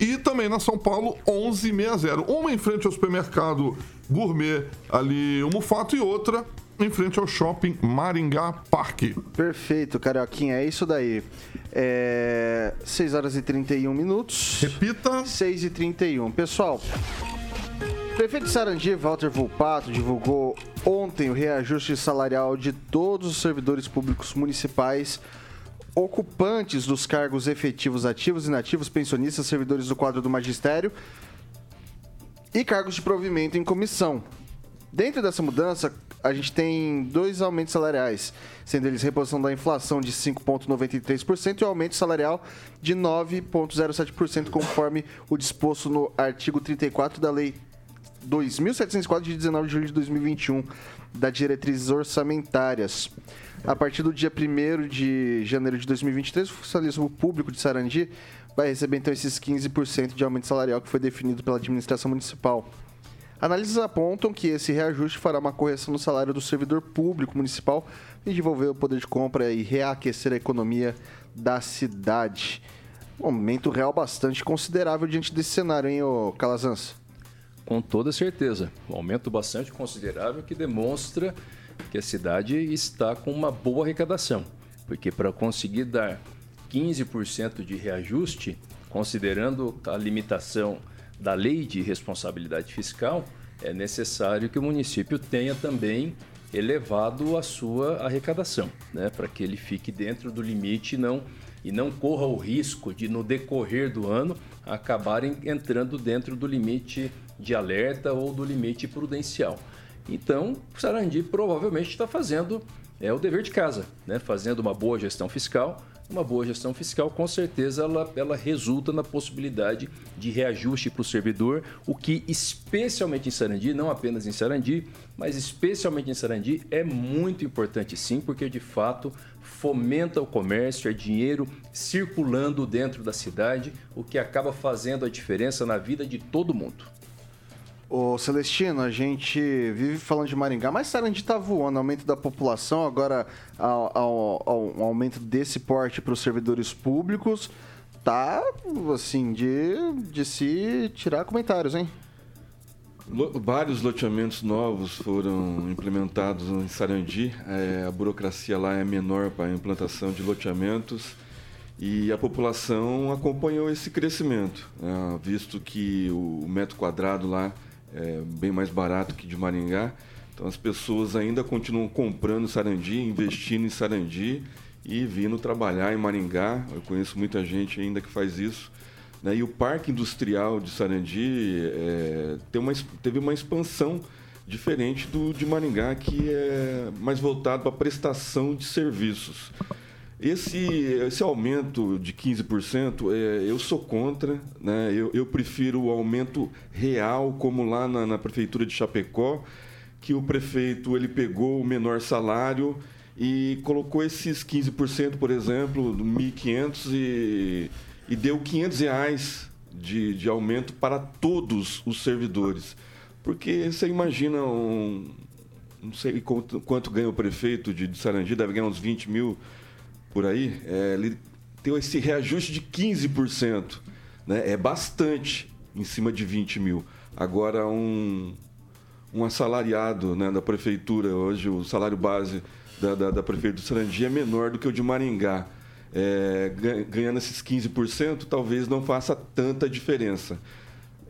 e também na São Paulo 1160. Uma em frente ao supermercado Gourmet ali, o Mufato, e outra em frente ao shopping Maringá Parque. Perfeito, Carioquinha, é isso daí. É... 6 horas e 31 minutos. Repita. 6 e 31. Pessoal, prefeito de Sarandi, Walter Volpato, divulgou ontem o reajuste salarial de todos os servidores públicos municipais ocupantes dos cargos efetivos ativos, inativos, pensionistas, servidores do quadro do magistério e cargos de provimento em comissão. Dentro dessa mudança, a gente tem dois aumentos salariais, sendo eles reposição da inflação de 5,93% e aumento salarial de 9,07%, conforme o disposto no artigo 34 da Lei 2.704 de 19 de julho de 2021 das diretrizes orçamentárias. A partir do dia 1 de janeiro de 2023, o funcionalismo público de Sarandi vai receber então esses 15% de aumento salarial que foi definido pela administração municipal. Análises apontam que esse reajuste fará uma correção no salário do servidor público municipal e devolver o poder de compra e reaquecer a economia da cidade. Um aumento real bastante considerável diante desse cenário, hein, Calazans? Com toda certeza. Um aumento bastante considerável que demonstra que a cidade está com uma boa arrecadação. Porque para conseguir dar 15% de reajuste, considerando a limitação da lei de responsabilidade fiscal, é necessário que o município tenha também elevado a sua arrecadação, né, para que ele fique dentro do limite não, e não corra o risco de, no decorrer do ano, acabarem entrando dentro do limite de alerta ou do limite prudencial. Então, o Sarandi provavelmente está fazendo é, o dever de casa, né? fazendo uma boa gestão fiscal. Uma boa gestão fiscal, com certeza, ela, ela resulta na possibilidade de reajuste para o servidor, o que, especialmente em Sarandi, não apenas em Sarandi, mas especialmente em Sarandi, é muito importante sim, porque de fato fomenta o comércio, é dinheiro circulando dentro da cidade, o que acaba fazendo a diferença na vida de todo mundo. Ô Celestino, a gente vive falando de Maringá, mas Sarandi tá voando, aumento da população, agora ao, ao, ao aumento desse porte para os servidores públicos, tá assim, de, de se tirar comentários, hein? Vários loteamentos novos foram implementados em Sarandi. É, a burocracia lá é menor para a implantação de loteamentos e a população acompanhou esse crescimento, né, visto que o metro quadrado lá é bem mais barato que de Maringá. Então as pessoas ainda continuam comprando Sarandi, investindo em Sarandi e vindo trabalhar em Maringá. Eu conheço muita gente ainda que faz isso. Né? E o Parque Industrial de Sarandi é, uma, teve uma expansão diferente do de Maringá, que é mais voltado para prestação de serviços. Esse, esse aumento de 15%, é, eu sou contra. Né? Eu, eu prefiro o aumento real, como lá na, na, prefeitura de Chapecó, que o prefeito ele pegou o menor salário e colocou esses 15%, por exemplo, 1.500 e, e deu 500 reais de, de aumento para todos os servidores. Porque você imagina um... Não sei quanto, quanto ganha o prefeito de, de Sarandi, deve ganhar uns 20 mil por aí, é, ele tem esse reajuste de 15%. Né? É bastante em cima de 20 mil. Agora, um, um assalariado né, da prefeitura, hoje o salário base da, da, da Prefeitura do Sarandi é menor do que o de Maringá. É, ganhando esses 15%, talvez não faça tanta diferença.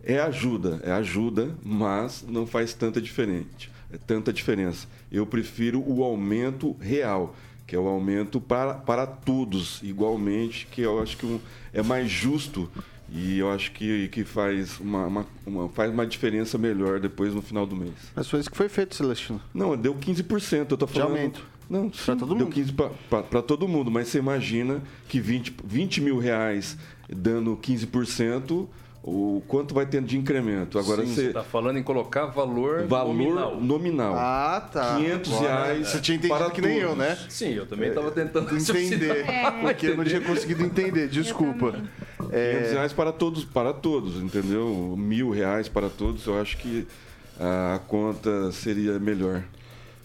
É ajuda, é ajuda, mas não faz tanta, diferente, é tanta diferença. Eu prefiro o aumento real, que é o aumento para, para todos igualmente, que eu acho que um, é mais justo e eu acho que, que faz, uma, uma, uma, faz uma diferença melhor depois no final do mês. Mas foi isso que foi feito, Celestino. Não, deu 15%. Eu tô falando. De aumento. Não, para todo deu mundo. 15 para todo mundo, mas você imagina que 20, 20 mil reais dando 15%, o quanto vai tendo de incremento. Agora Sim, você está falando em colocar valor, valor nominal. nominal. Ah, tá. 500 Agora, reais. Você tinha entendido para que nem eu, né? Sim, eu também estava tentando entender, é. porque eu não tinha conseguido entender. Desculpa. É... 500 reais para todos, para todos, entendeu? Mil reais para todos. Eu acho que a conta seria melhor.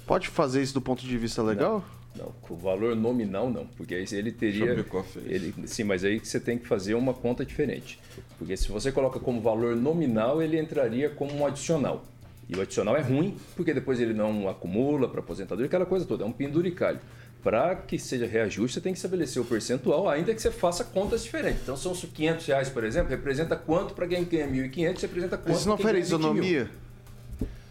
Pode fazer isso do ponto de vista legal? Não. Não, o valor nominal não, porque aí ele teria. Ele, sim, mas aí você tem que fazer uma conta diferente. Porque se você coloca como valor nominal, ele entraria como um adicional. E o adicional é ruim, porque depois ele não acumula para aposentadoria, aquela coisa toda, é um penduricalho. Para que seja reajuste, você tem que estabelecer o percentual, ainda que você faça contas diferentes. Então, são 500 reais, por exemplo, representa quanto para quem ganha 1.500, representa quanto Isso não fere isonomia?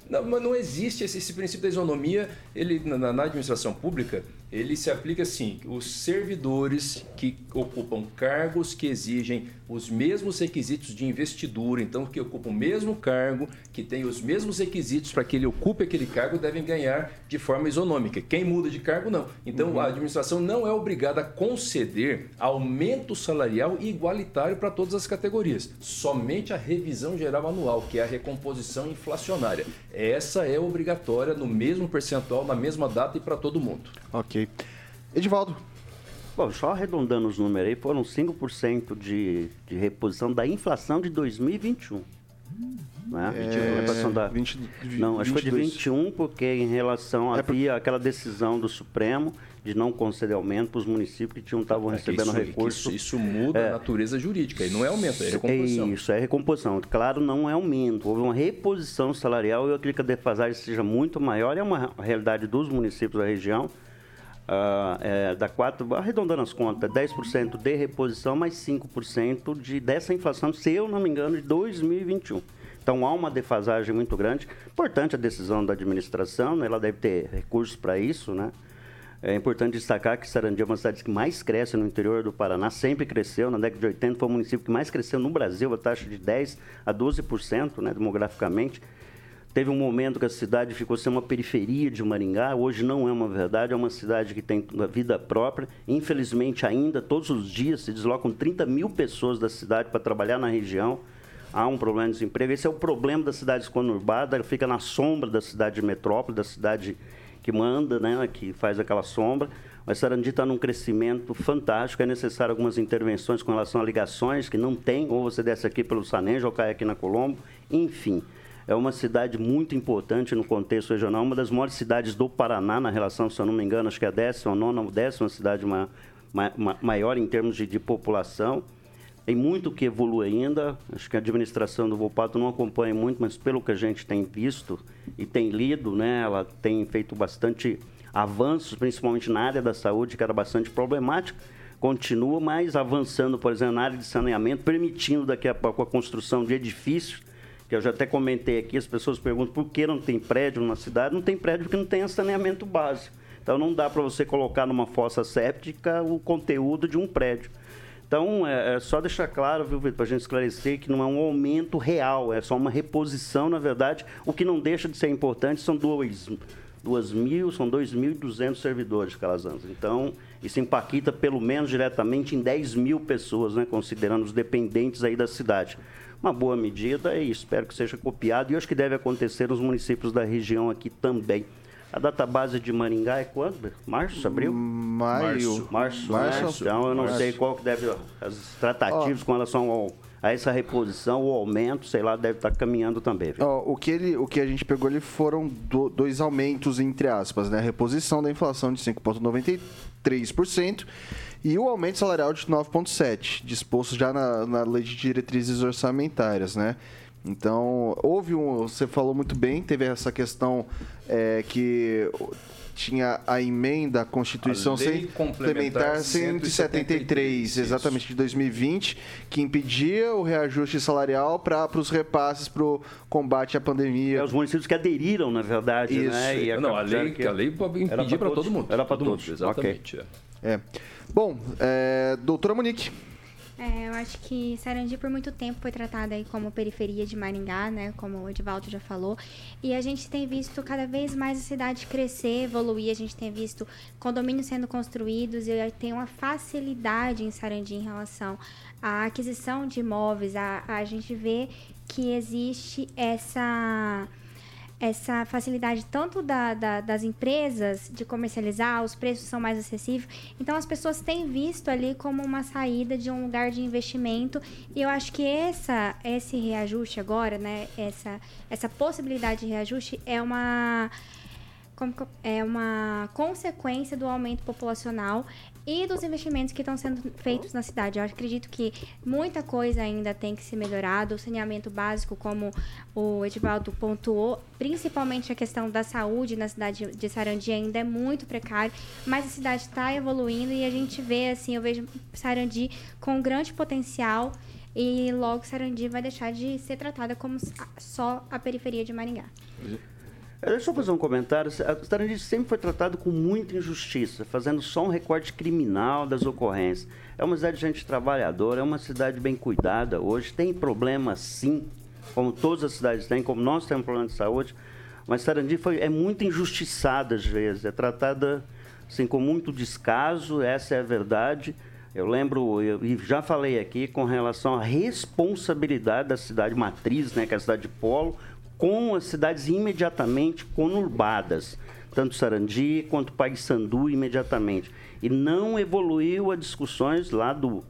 Não, mas não existe esse, esse, princípio da isonomia. Ele na, na, administração pública ele se aplica assim: os servidores que ocupam cargos que exigem os mesmos requisitos de investidura, então que ocupam o mesmo cargo, que tem os mesmos requisitos para que ele ocupe aquele cargo, devem ganhar de forma isonômica. Quem muda de cargo, não. Então uhum. a administração não é obrigada a conceder aumento salarial igualitário para todas as categorias. Somente a revisão geral anual, que é a recomposição inflacionária. Essa é obrigatória no mesmo percentual, na mesma data e para todo mundo. Ok. Edivaldo. Bom, só arredondando os números aí, foram 5% de, de reposição da inflação de 2021. Né? É, da, 20, não, acho que foi de 21, porque em relação é havia por... aquela decisão do Supremo de não conceder aumento para os municípios que tinham estavam é recebendo isso, recursos. Isso, isso, muda é, a natureza jurídica, e não é aumento, é recomposição. É isso, é recomposição. Claro, não é aumento. Houve uma reposição salarial e eu acredito que a defasagem seja muito maior, é uma realidade dos municípios da região Uh, é, da 4, arredondando as contas, 10% de reposição, mais 5% de, dessa inflação, se eu não me engano, de 2021. Então há uma defasagem muito grande. Importante a decisão da administração, né? ela deve ter recursos para isso, né? É importante destacar que Sarandi é uma das cidades que mais cresce no interior do Paraná, sempre cresceu, na década de 80 foi o município que mais cresceu no Brasil, a taxa de 10 a 12%, né, demograficamente. Teve um momento que a cidade ficou sendo uma periferia de Maringá, hoje não é uma verdade, é uma cidade que tem uma vida própria. Infelizmente, ainda, todos os dias, se deslocam 30 mil pessoas da cidade para trabalhar na região. Há um problema de desemprego. Esse é o problema das cidades conurbadas, fica na sombra da cidade de metrópole, da cidade que manda, né, que faz aquela sombra. Mas Sarandi está num crescimento fantástico, é necessário algumas intervenções com relação a ligações que não tem, ou você desce aqui pelo Sanejo ou cai aqui na Colombo, enfim é uma cidade muito importante no contexto regional, uma das maiores cidades do Paraná, na relação, se eu não me engano, acho que é a décima, nona ou décima cidade ma, ma, ma, maior em termos de, de, população. Tem muito que evoluir ainda, acho que a administração do Volpato não acompanha muito, mas pelo que a gente tem visto e tem lido, né, ela tem feito bastante avanços, principalmente na área da saúde, que era bastante problemática. Continua, mas avançando, por exemplo, na área de saneamento, permitindo daqui a pouco a construção de edifícios que eu já até comentei aqui, as pessoas perguntam por que não tem prédio na cidade. Não tem prédio porque não tem saneamento básico. Então não dá para você colocar numa fossa séptica o conteúdo de um prédio. Então, é, é só deixar claro, viu, para a gente esclarecer que não é um aumento real, é só uma reposição, na verdade. O que não deixa de ser importante são dois, duas mil, são 2.200 servidores Calazans. Então, isso impacta pelo menos diretamente em 10 mil pessoas, né, considerando os dependentes aí da cidade uma boa medida e espero que seja copiado. E acho que deve acontecer nos municípios da região aqui também. A data base de Maringá é quando? Março, abril? Maio. Março. Março. Março. Então eu não Março. sei qual que deve. As tratativas oh. com relação ao, a essa reposição, o aumento, sei lá, deve estar caminhando também. Oh, o, que ele, o que a gente pegou ali foram do, dois aumentos, entre aspas, né? A reposição da inflação de 5,93% e o aumento salarial de 9,7%, disposto já na, na lei de diretrizes orçamentárias, né? Então, houve um. Você falou muito bem, teve essa questão é, que tinha a emenda à Constituição Lei Complementar 173, exatamente de 2020, que impedia o reajuste salarial para os repasses para o combate à pandemia. É, os municípios que aderiram, na verdade, Isso. né? E Não, a lei, que a lei pra para todo mundo. Era pra Pra todos, Exatamente. é. É. Bom, é, doutora Monique. É, eu acho que Sarandi por muito tempo foi tratada aí como periferia de Maringá, né? Como o Edivaldo já falou. E a gente tem visto cada vez mais a cidade crescer, evoluir. A gente tem visto condomínios sendo construídos e tem uma facilidade em Sarandi em relação à aquisição de imóveis. A, a gente vê que existe essa essa facilidade tanto da, da- das empresas de comercializar, os preços são mais acessíveis. Então as pessoas têm visto ali como uma saída de um lugar de investimento. E eu acho que essa, esse reajuste agora, né? Essa, essa possibilidade de reajuste é uma é uma consequência do aumento populacional e dos investimentos que estão sendo feitos na cidade. Eu acredito que muita coisa ainda tem que ser melhorada. O saneamento básico, como o Edivaldo pontuou, principalmente a questão da saúde na cidade de Sarandi ainda é muito precário, mas a cidade está evoluindo e a gente vê, assim, eu vejo Sarandi com grande potencial e logo Sarandi vai deixar de ser tratada como só a periferia de Maringá. É, Deixa eu fazer um comentário. Sarandi sempre foi tratado com muita injustiça, fazendo só um recorte criminal das ocorrências. É uma cidade de gente trabalhadora, é uma cidade bem cuidada hoje. Tem problema sim, como todas as cidades têm, como nós temos problema de saúde. Mas Sarandi foi, é muito injustiçada às vezes, é tratada assim, com muito descaso, essa é a verdade. Eu lembro, e já falei aqui, com relação à responsabilidade da cidade matriz, né, que é a cidade de Polo, com as cidades imediatamente conurbadas, tanto Sarandi quanto Paissandu imediatamente. E não evoluiu a discussões lá do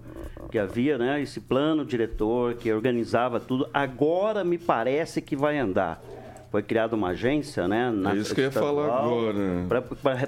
que havia, né, esse plano diretor que organizava tudo. Agora me parece que vai andar. Foi criada uma agência, né? É isso que eu ia falar agora.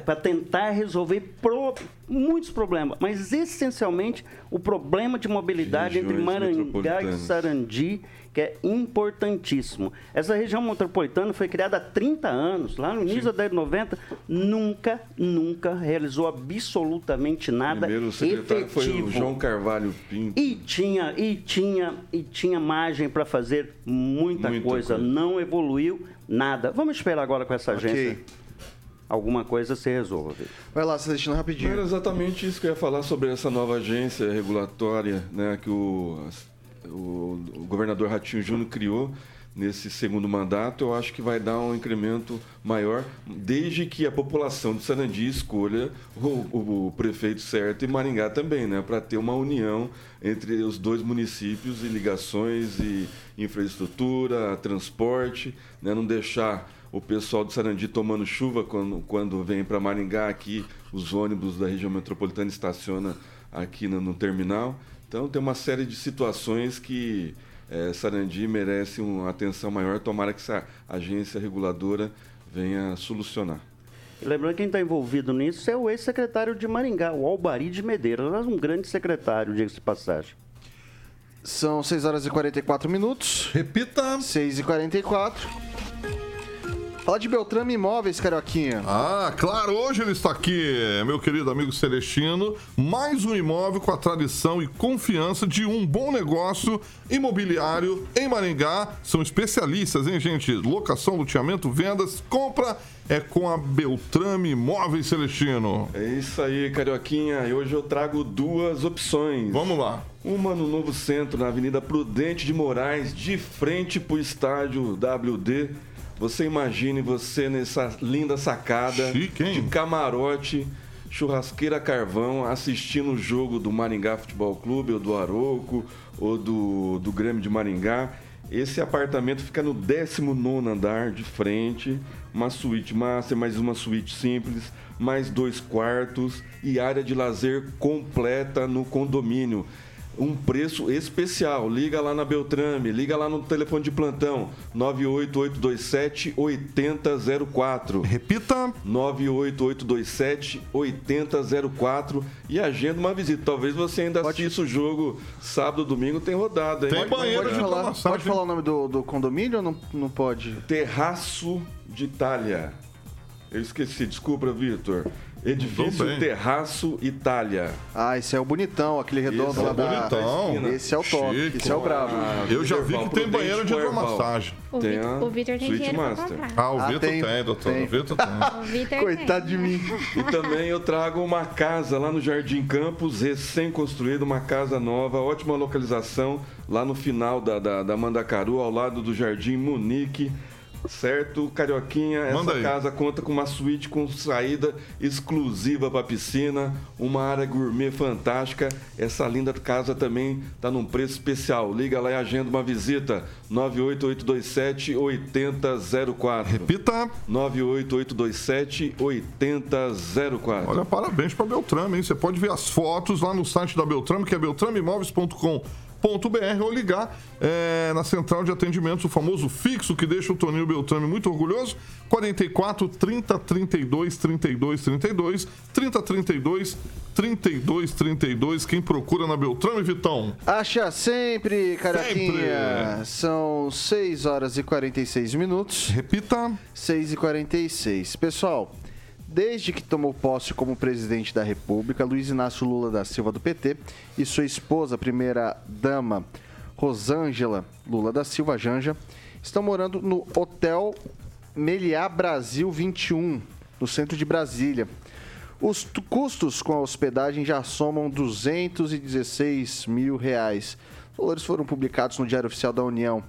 Para tentar resolver pro- muitos problemas, mas essencialmente o problema de mobilidade entre Regiões Maringá e. Sarandi, que é importantíssimo. Essa região metropolitana foi criada há 30 anos, lá no início da década de 90, nunca, nunca realizou absolutamente nada Primeiro secretário foi efetivo. o João Carvalho Pinto. E tinha, e tinha, e tinha margem para fazer muita, Muita coisa. coisa. Não evoluiu nada. Vamos esperar agora com essa agência. Alguma coisa se resolva. Vai lá, Celestino, rapidinho. era exatamente isso que eu ia falar sobre essa nova agência regulatória né, que o, o, o governador Ratinho Júnior criou nesse segundo mandato. Eu acho que vai dar um incremento maior, desde que a população de Sarandi escolha o, o- o prefeito certo e Maringá também, né, para ter uma união entre os dois municípios e ligações e infraestrutura, transporte, né, não deixar o pessoal de Sarandi tomando chuva quando, quando vem para Maringá aqui, os ônibus da região metropolitana estacionam aqui no, no terminal. Então tem uma série de situações que eh, Sarandi merece uma atenção maior. Tomara que essa agência reguladora venha solucionar. E lembrando que quem está envolvido nisso é o ex-secretário de Maringá, o Albari de Medeiros. Um grande secretário, diga-se de passagem. São 6 horas e 44 minutos. Repita. 6 e 44. Fala de Beltrame Imóveis, Carioquinha. Ah, claro, hoje ele está aqui, meu querido amigo Celestino. Mais um imóvel com a tradição e confiança de um bom negócio imobiliário em Maringá. São especialistas, hein, gente? Locação, loteamento, vendas, compra é com a Beltrame Imóveis Celestino. É isso aí, Carioquinha. E hoje eu trago duas opções. Vamos lá. Uma no Novo Centro, na Avenida Prudente de Moraes, de frente para o estádio WD. Você imagine você nessa linda sacada Chique, de camarote, churrasqueira carvão, assistindo o jogo do Maringá Futebol Clube, ou do Aroco, ou do, do Grêmio de Maringá. Esse apartamento fica no 19 andar de frente, uma suíte master, mais uma suíte simples, mais dois quartos e área de lazer completa no condomínio um preço especial. Liga lá na Beltrame, liga lá no telefone de plantão 98827 8004. Repita. 98827 8004 e agenda uma visita. Talvez você ainda assista o jogo sábado, domingo, tem rodada, hein? Tem banheiro Pode de falar, pode falar o nome do, do condomínio ou não, não pode? Terraço de Itália. Eu esqueci, desculpa, Vitor. Edifício Terraço Itália. Ah, esse é o bonitão, aquele redondo esse lá é da... bonitão. Esse é o top, Chico. esse é o bravo. Ah, eu já vi que tem banheiro de hidromassagem. Tem o Vitor tem dinheiro Master. Ah, o ah, Vitor tem, tem, doutor. Tem. O Vitor tem. Coitado de mim. E também eu trago uma casa lá no Jardim Campos, recém-construída, uma casa nova, ótima localização, lá no final da, da, da Mandacaru, ao lado do Jardim Munique. Certo, Carioquinha, Manda essa aí. casa conta com uma suíte com saída exclusiva para piscina, uma área gourmet fantástica. Essa linda casa também está num preço especial. Liga lá e agenda uma visita. 98827 8004. Repita. 98827 8004. Olha, parabéns para Beltrame, hein? Você pode ver as fotos lá no site da Beltrame, que é beltrameimóveis.com br ou ligar é, na central de atendimentos, o famoso fixo que deixa o Toninho Beltrame muito orgulhoso. 44 30 32 32 32 30 32 32 32. Quem procura na Beltrame, Vitão? Acha sempre, Caraquinha. Sempre. São 6 horas e 46 minutos. Repita. 6 e 46. Pessoal, desde que tomou posse como presidente da República, Luiz Inácio Lula da Silva do PT e sua esposa, a primeira dama Rosângela Lula da Silva Janja, estão morando no Hotel Meliá Brasil 21, no centro de Brasília. Os custos com a hospedagem já somam 216 mil reais. Os valores foram publicados no Diário Oficial da União.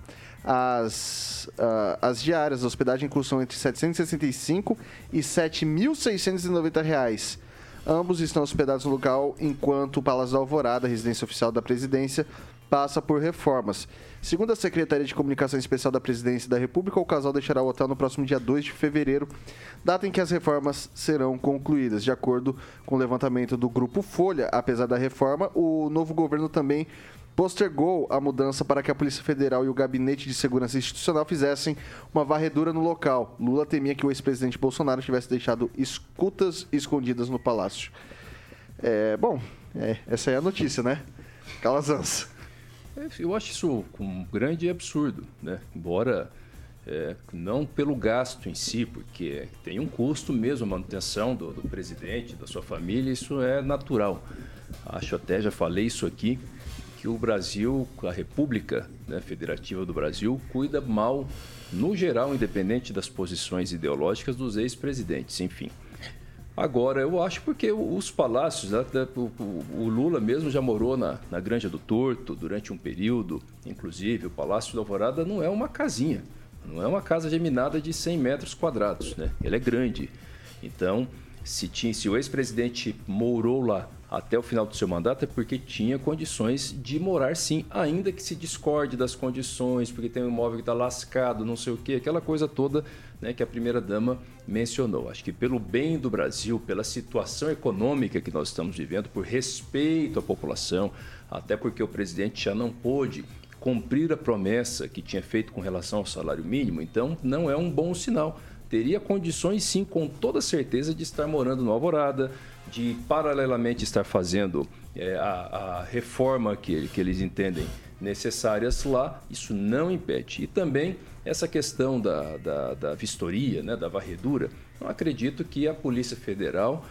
As, uh, as diárias da hospedagem custam entre 765 e 7.690 reais. Ambos estão hospedados no local enquanto o Palácio da Alvorada, residência oficial da presidência, passa por reformas. Segundo a Secretaria de Comunicação Especial da Presidência da República, o casal deixará o hotel no próximo dia 2 de fevereiro, data em que as reformas serão concluídas. De acordo com o levantamento do Grupo Folha, apesar da reforma, o novo governo também postergou a mudança para que a Polícia Federal e o Gabinete de Segurança Institucional fizessem uma varredura no local. Lula temia que o ex-presidente Bolsonaro tivesse deixado escutas escondidas no palácio. É, bom, é, essa é a notícia, né? Calazans. Eu acho isso um grande absurdo, né? Embora é, não pelo gasto em si, porque tem um custo mesmo a manutenção do, do presidente, da sua família, isso é natural. Acho até, já falei isso aqui, que o Brasil, a República né, Federativa do Brasil, cuida mal, no geral, independente das posições ideológicas dos ex-presidentes, enfim. Agora, eu acho porque os palácios, né, o Lula mesmo já morou na, na Granja do Torto durante um período, inclusive o Palácio da Alvorada não é uma casinha, não é uma casa geminada de 100 metros quadrados, né? ele é grande. Então, se, tinha, se o ex-presidente morou lá até o final do seu mandato é porque tinha condições de morar sim, ainda que se discorde das condições, porque tem um imóvel que está lascado, não sei o quê, aquela coisa toda né, que a primeira-dama mencionou. Acho que pelo bem do Brasil, pela situação econômica que nós estamos vivendo, por respeito à população, até porque o presidente já não pôde cumprir a promessa que tinha feito com relação ao salário mínimo, então não é um bom sinal. Teria condições sim, com toda certeza, de estar morando no Alvorada, de paralelamente estar fazendo é, a, a, reforma que, que eles entendem necessárias lá, isso não impede. E também essa questão da, da, da vistoria, né, da varredura, não acredito que a Polícia Federal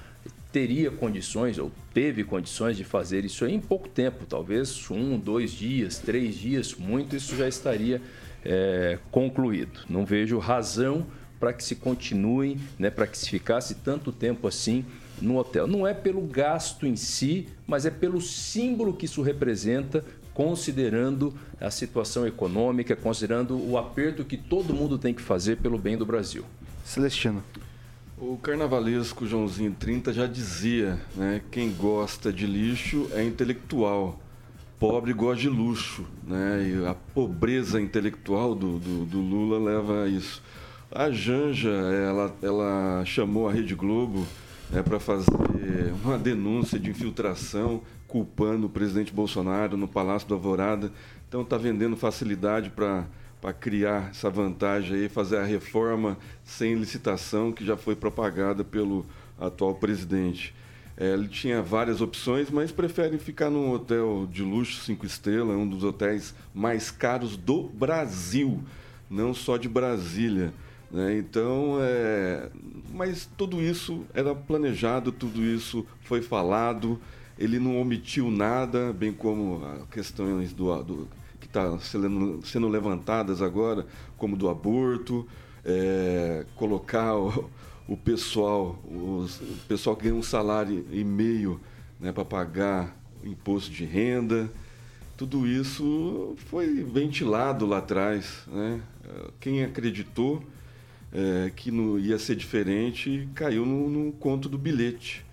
teria condições ou teve condições de fazer isso em pouco tempo, talvez um, dois dias, três dias, muito isso já estaria é, concluído. Não vejo razão para que se continue, né, para que se ficasse tanto tempo assim no hotel. Não é pelo gasto em si, mas é pelo símbolo que isso representa, considerando a situação econômica, considerando o aperto que todo mundo tem que fazer pelo bem do Brasil. Celestino. O carnavalesco Joãozinho 30 já dizia, né? Quem gosta de lixo é intelectual. Pobre gosta de luxo, né? E a pobreza intelectual do, do, do Lula leva a isso. A Janja, ela, ela chamou a Rede Globo é, para fazer uma denúncia de infiltração culpando o presidente Bolsonaro no Palácio do Alvorada. Então está vendendo facilidade para para criar essa vantagem aí, fazer a reforma sem licitação que já foi propagada pelo atual presidente. É, ele tinha várias opções, mas prefere ficar num hotel de luxo, cinco estrelas, um dos hotéis mais caros do Brasil, não só de Brasília. Né? Então, é... mas tudo isso era planejado, tudo isso foi falado, ele não omitiu nada, bem como questões do, do que está sendo, sendo levantadas agora, como do aborto, é... colocar o, o pessoal, os, o pessoal que ganha um salário e meio né, para pagar imposto de renda. Tudo isso foi ventilado lá atrás. Né? Quem acreditou é, que não ia ser diferente caiu no, no, conto do bilhete.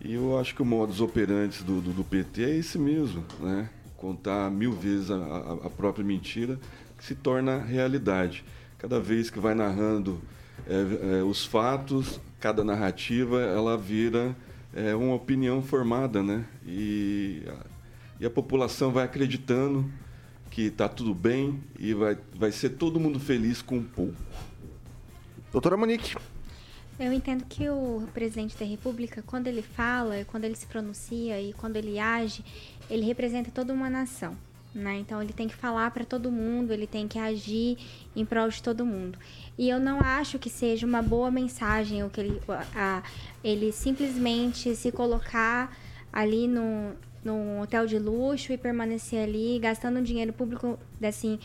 E eu acho que o modus operandi do, do, do PT é esse mesmo, né? contar mil vezes a, a, a, própria mentira que se torna realidade. Cada vez que vai narrando é, é, os fatos, cada narrativa, ela vira é, uma opinião formada, né? E e a população vai acreditando que está tudo bem e vai, vai ser todo mundo feliz com pouco. Doutora Monique. Eu entendo que o presidente da República, quando ele fala, quando ele se pronuncia e quando ele age, ele representa toda uma nação. Né? Então ele tem que falar para todo mundo, ele tem que agir em prol de todo mundo. E eu não acho que seja uma boa mensagem o que ele, a, ele simplesmente se colocar ali no, num hotel de luxo e permanecer ali gastando dinheiro público assim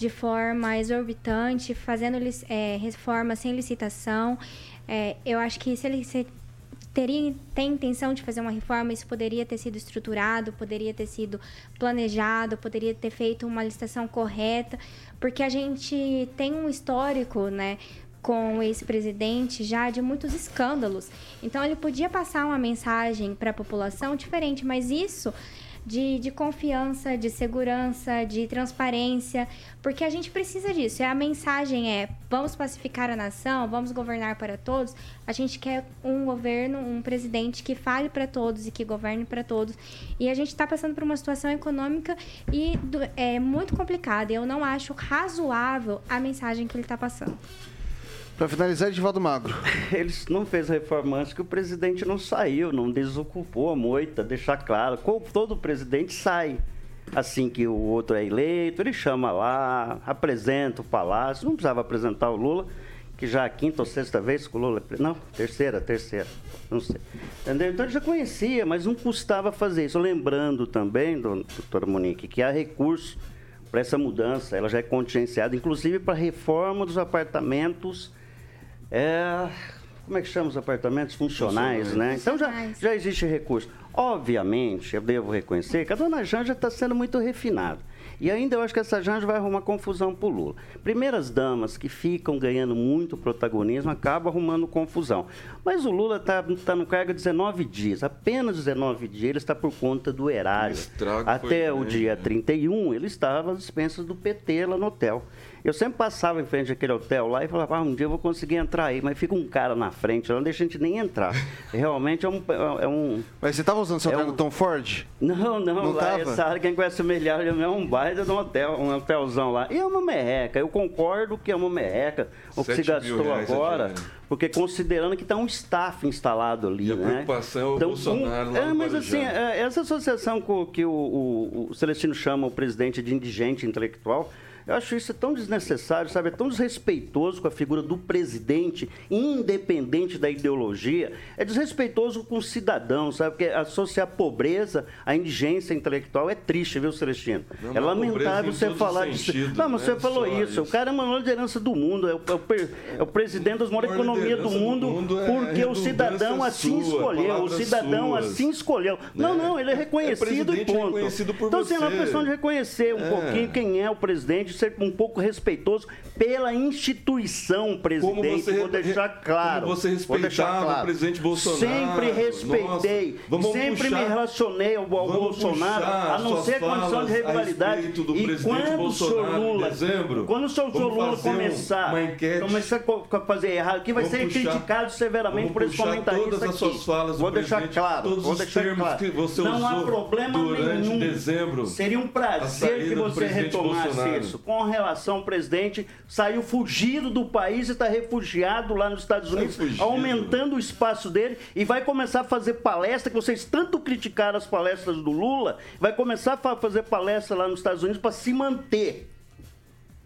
de forma exorbitante, fazendo é, reforma sem licitação. É, eu acho que se ele se teria tem intenção de fazer uma reforma, isso poderia ter sido estruturado, poderia ter sido planejado, poderia ter feito uma licitação correta, porque a gente tem um histórico, né, com o ex-presidente já de muitos escândalos. Então ele podia passar uma mensagem para a população diferente, mas isso de, de confiança, de segurança, de transparência, porque a gente precisa disso. E a mensagem é: vamos pacificar a nação, vamos governar para todos. A gente quer um governo, um presidente que fale para todos e que governe para todos. E a gente está passando por uma situação econômica e é muito complicada. Eu não acho razoável a mensagem que ele está passando. Para finalizar, Edivaldo Magro. Eles não fez reforma antes que o presidente não saiu, não desocupou a moita, deixar claro. Todo presidente sai assim que o outro é eleito, ele chama lá, apresenta o palácio. Não precisava apresentar o Lula, que já é a quinta ou sexta vez que o Lula. Não, terceira, terceira. Não sei. Entendeu? Então ele já conhecia, mas não custava fazer isso. Lembrando também, doutora Monique, que há recurso para essa mudança, ela já é contingenciada, inclusive para reforma dos apartamentos é, como é que chama os apartamentos funcionais, funcionais. né? Então já, já existe recurso. Obviamente, eu devo reconhecer que a dona Janja está sendo muito refinada. E ainda eu acho que essa Janja vai arrumar confusão para o Lula. Primeiras damas que ficam ganhando muito protagonismo acabam arrumando confusão. Mas o Lula está tá no cargo há 19 dias. Apenas 19 dias ele está por conta do erário. Até o dia 31, ele estava às dispensas do PT lá no hotel. Eu sempre passava em frente àquele hotel lá e falava, ah, um dia eu vou conseguir entrar aí, mas fica um cara na frente, não deixa a gente nem entrar. Realmente é um. É um mas você estava usando seu é um... Tom Ford? Não, não, não lá tava? essa área, quem conhece o Melhor é um baita de um hotel, um hotelzão lá. E é uma merreca, eu concordo que é uma merreca, o que se gastou agora. Porque considerando que está um staff instalado ali, e a né? preocupação é o então, Bolsonaro um, é, Mas assim, é, essa associação que o, o, o Celestino chama o presidente de indigente intelectual, eu acho isso tão desnecessário, sabe? É tão desrespeitoso com a figura do presidente, independente da ideologia. É desrespeitoso com o cidadão, sabe? Porque associar pobreza à indigência intelectual é triste, viu, Celestino? Não, é lamentável você falar disso. Não, mas né? você falou isso. isso. O cara é a maior liderança do mundo, é o, é o, é o presidente das maiores economias do mundo, do mundo é porque o cidadão assim sua, escolheu. O cidadão suas. assim escolheu. Não, não, ele é, é reconhecido e ponto. então, assim, é uma questão de reconhecer um pouquinho quem é o presidente ser um pouco respeitoso pela instituição, presidente. Você, vou deixar claro. Como você respeitava claro. o presidente Bolsonaro. Sempre respeitei. Nossa, sempre puxar, me relacionei ao, ao Bolsonaro, a não ser condição de rivalidade. E quando o senhor Lula, dezembro, quando o senhor Lula começar, começar a fazer errado, que vai ser puxar, criticado severamente por esse comentarista todas as suas falas vou deixar claro. Todos vou deixar os claro. que você não há problema durante nenhum. dezembro. Seria um prazer que você retomasse Bolsonaro. isso com relação ao presidente, saiu fugido do país e está refugiado lá nos Estados Unidos, aumentando o espaço dele e vai começar a fazer palestra, que vocês tanto criticaram as palestras do Lula, vai começar a fazer palestra lá nos Estados Unidos para se manter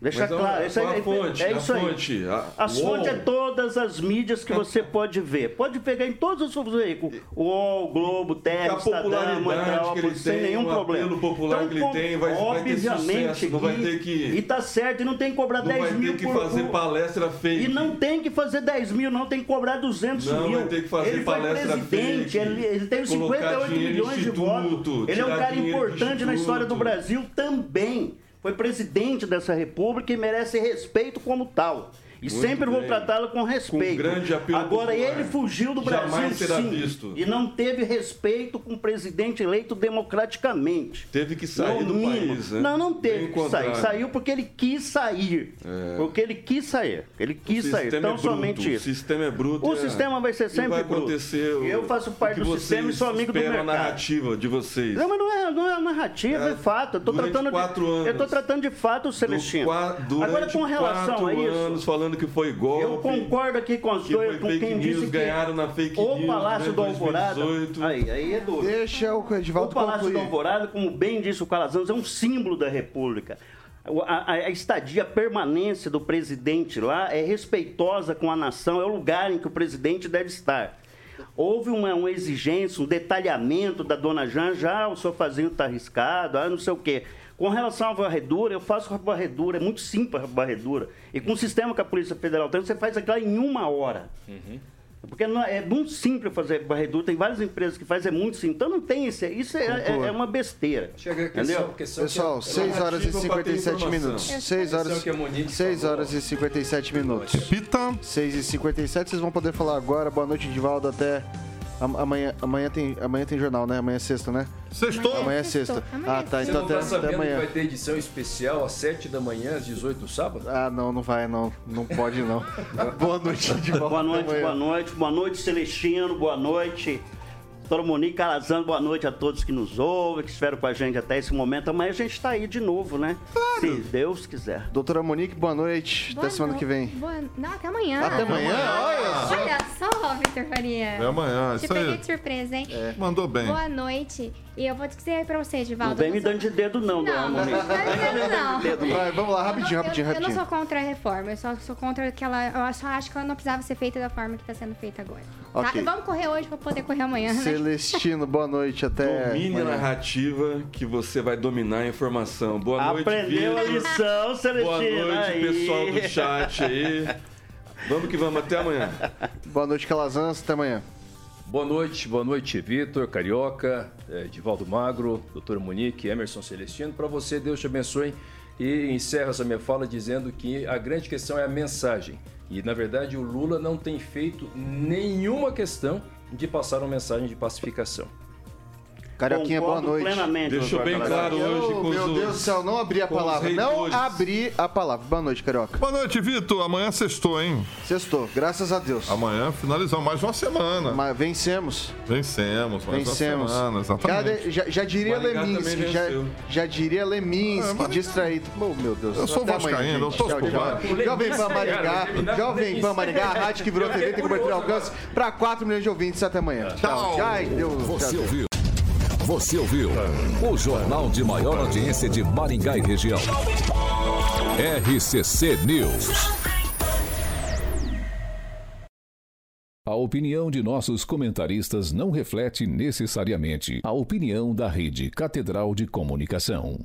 Deixa Mas claro. A, isso a é, fonte, é isso a aí. fonte. A, As fontes é todas as mídias que você pode ver. Pode pegar em todos os veículos. O UOL, Globo, Terra, a Estadão, ele sem nenhum o problema. apelo popular que ele tem, vai- vai ter sucesso, não vai ter que- E tá certo, e não tem que cobrar Não 10 vai mil ter que fazer por- palestra fake. E não tem que fazer 10 mil, não, tem que cobrar 200 Não, mil. vai ter que fazer ele foi palestra presidente, fake, ele, ele teve colocar 58 dinheiro em milhões de votos. Ele é um cara importante na história do. Brasil também. Foi presidente dessa república e merece respeito como tal. E Muito sempre vou tratá-lo com respeito. Com grande apelo Agora, popular. ele fugiu do Brasil, será sim. visto. E não teve respeito com o presidente eleito democraticamente. Teve que sair No do mínimo. país, né? Não, não Bem teve que sair. Saiu porque ele quis sair. É. Porque ele quis sair. Ele quis o sair. Então, é somente O isso. sistema é bruto. O é- sistema vai ser e sempre vai bruto. o- Eu faço parte o do sistema e sou amigo do esperam a mercado. narrativa de vocês. Não, mas não é, não é narrativa, é, fato. Eu durante tratando de, anos. Eu tô tratando de fato, Celestino. Qua- durante Agora, com relação a isso, anos falando que foi golpe. eu concordo aqui com as que coisas, com fake quem news, disse que ganharam na fake o news, Palácio né, do Alvorada... 2018. Aí, aí é duro. Deixa o O Edivaldo Palácio do concluir. Alvorada, como bem disse o Calazans, é um símbolo da República. O- A, a- a estadia, a permanência do presidente lá é respeitosa com a nação, é o lugar em que o presidente deve estar. Houve uma, uma exigência, um detalhamento da dona Janja, ah, o sofazinho está arriscado, ah, não sei o quê. Com relação à varredura, eu faço a varredura, é muito simples a varredura. E com o sistema que a Polícia Federal tem, você faz aquilo em uma hora. Porque não- é muito simples fazer varredura, tem várias empresas que fazem, é muito simples. Então não tem esse. Isso é, é- é uma besteira. Chega a questão, Entendeu? questão Pessoal, que é- 6 horas e narrativa pra ter 57 informação. minutos. 6 Questão horas, que a Monique 6 falou. horas e 57 minutos. Pita. 6 e 57 vocês vão poder falar agora. Boa noite, Edivaldo. Até amanhã, amanhã, tem, amanhã tem jornal, né? Amanhã é sexta, né? Sextou? Amanhã é sexta. Amanhã Ah, é tá. Você Então não até, tá até sabendo que amanhã. vai ter edição especial às 7 da manhã, às 18 sábado? Ah, não, não vai, não. Não pode, não. Boa noite, Edivaldo. Boa noite, amanhã. boa noite, boa noite, Celestino, boa noite. Doutora Monique Calazano, boa noite a todos que nos ouvem, que estiveram com a gente até esse momento. Amanhã a gente está aí de novo, né? Se Deus quiser. Doutora Monique, boa noite. Boa até semana no- que vem. boa- Não, até amanhã. Até amanhã? Olha só. Olha só, Vitor Faria. É amanhã, Te isso peguei aí. de surpresa, hein? Mandou bem. Boa noite. E eu vou dizer pra você, Edivaldo. Não vem me sou- dando de dedo, não, Não, dona não, Monique. não, não, não. Vai, vamos lá, rapidinho, não- rapidinho, eu, não rapidinho. sou contra a reforma, eu só sou contra aquela. Eu só acho que ela não precisava ser feita da forma que está sendo feita agora. Tá? Ok. Vamos correr hoje pra poder correr amanhã, né? Celestino, boa noite. Até. Domine a narrativa que você vai dominar a informação. Boa noite, Aprendeu a lição, Celestino. Boa noite, aí. pessoal do chat aí. Vamos que vamos, até amanhã. Boa noite, Calazans. Até amanhã. Boa noite, boa noite, Vitor, Carioca, eh, Divaldo Magro, doutor Monique, Emerson Celestino. Para você, Deus te abençoe. E encerro essa minha fala dizendo que a grande questão é a mensagem. E, na verdade, o Lula não tem feito nenhuma questão de passar uma mensagem de pacificação. Carioquinha, boa noite. plenamente, Deixou bem claro hoje com meu os, Deus do céu, não abri a palavra. Não abri a palavra. Boa noite, Carioca. Boa noite, Vitor. Amanhã sextou, hein? Sextou, graças a Deus. Amanhã finalizamos mais uma semana. Mas vencemos. Vencemos, mais Vencemos. uma semana, exatamente. Cada- já, já diria Leminski, já, já diria Leminski, É, distraído. Oh, meu Deus. Eu sou Até vascaíno, eu torço Tchau, tchau. Jovem Pan Maringá, Jovem Pan. Maringá, a rádio que virou TV, tem cobertura alcance para 4 milhões de ouvintes. Até amanhã. Tchau. Ai, Deus. Você tchau. ouviu? Você ouviu? O jornal de maior audiência de Maringá e região. RCC News. A opinião de nossos comentaristas não reflete necessariamente a opinião da Rede Catedral de Comunicação.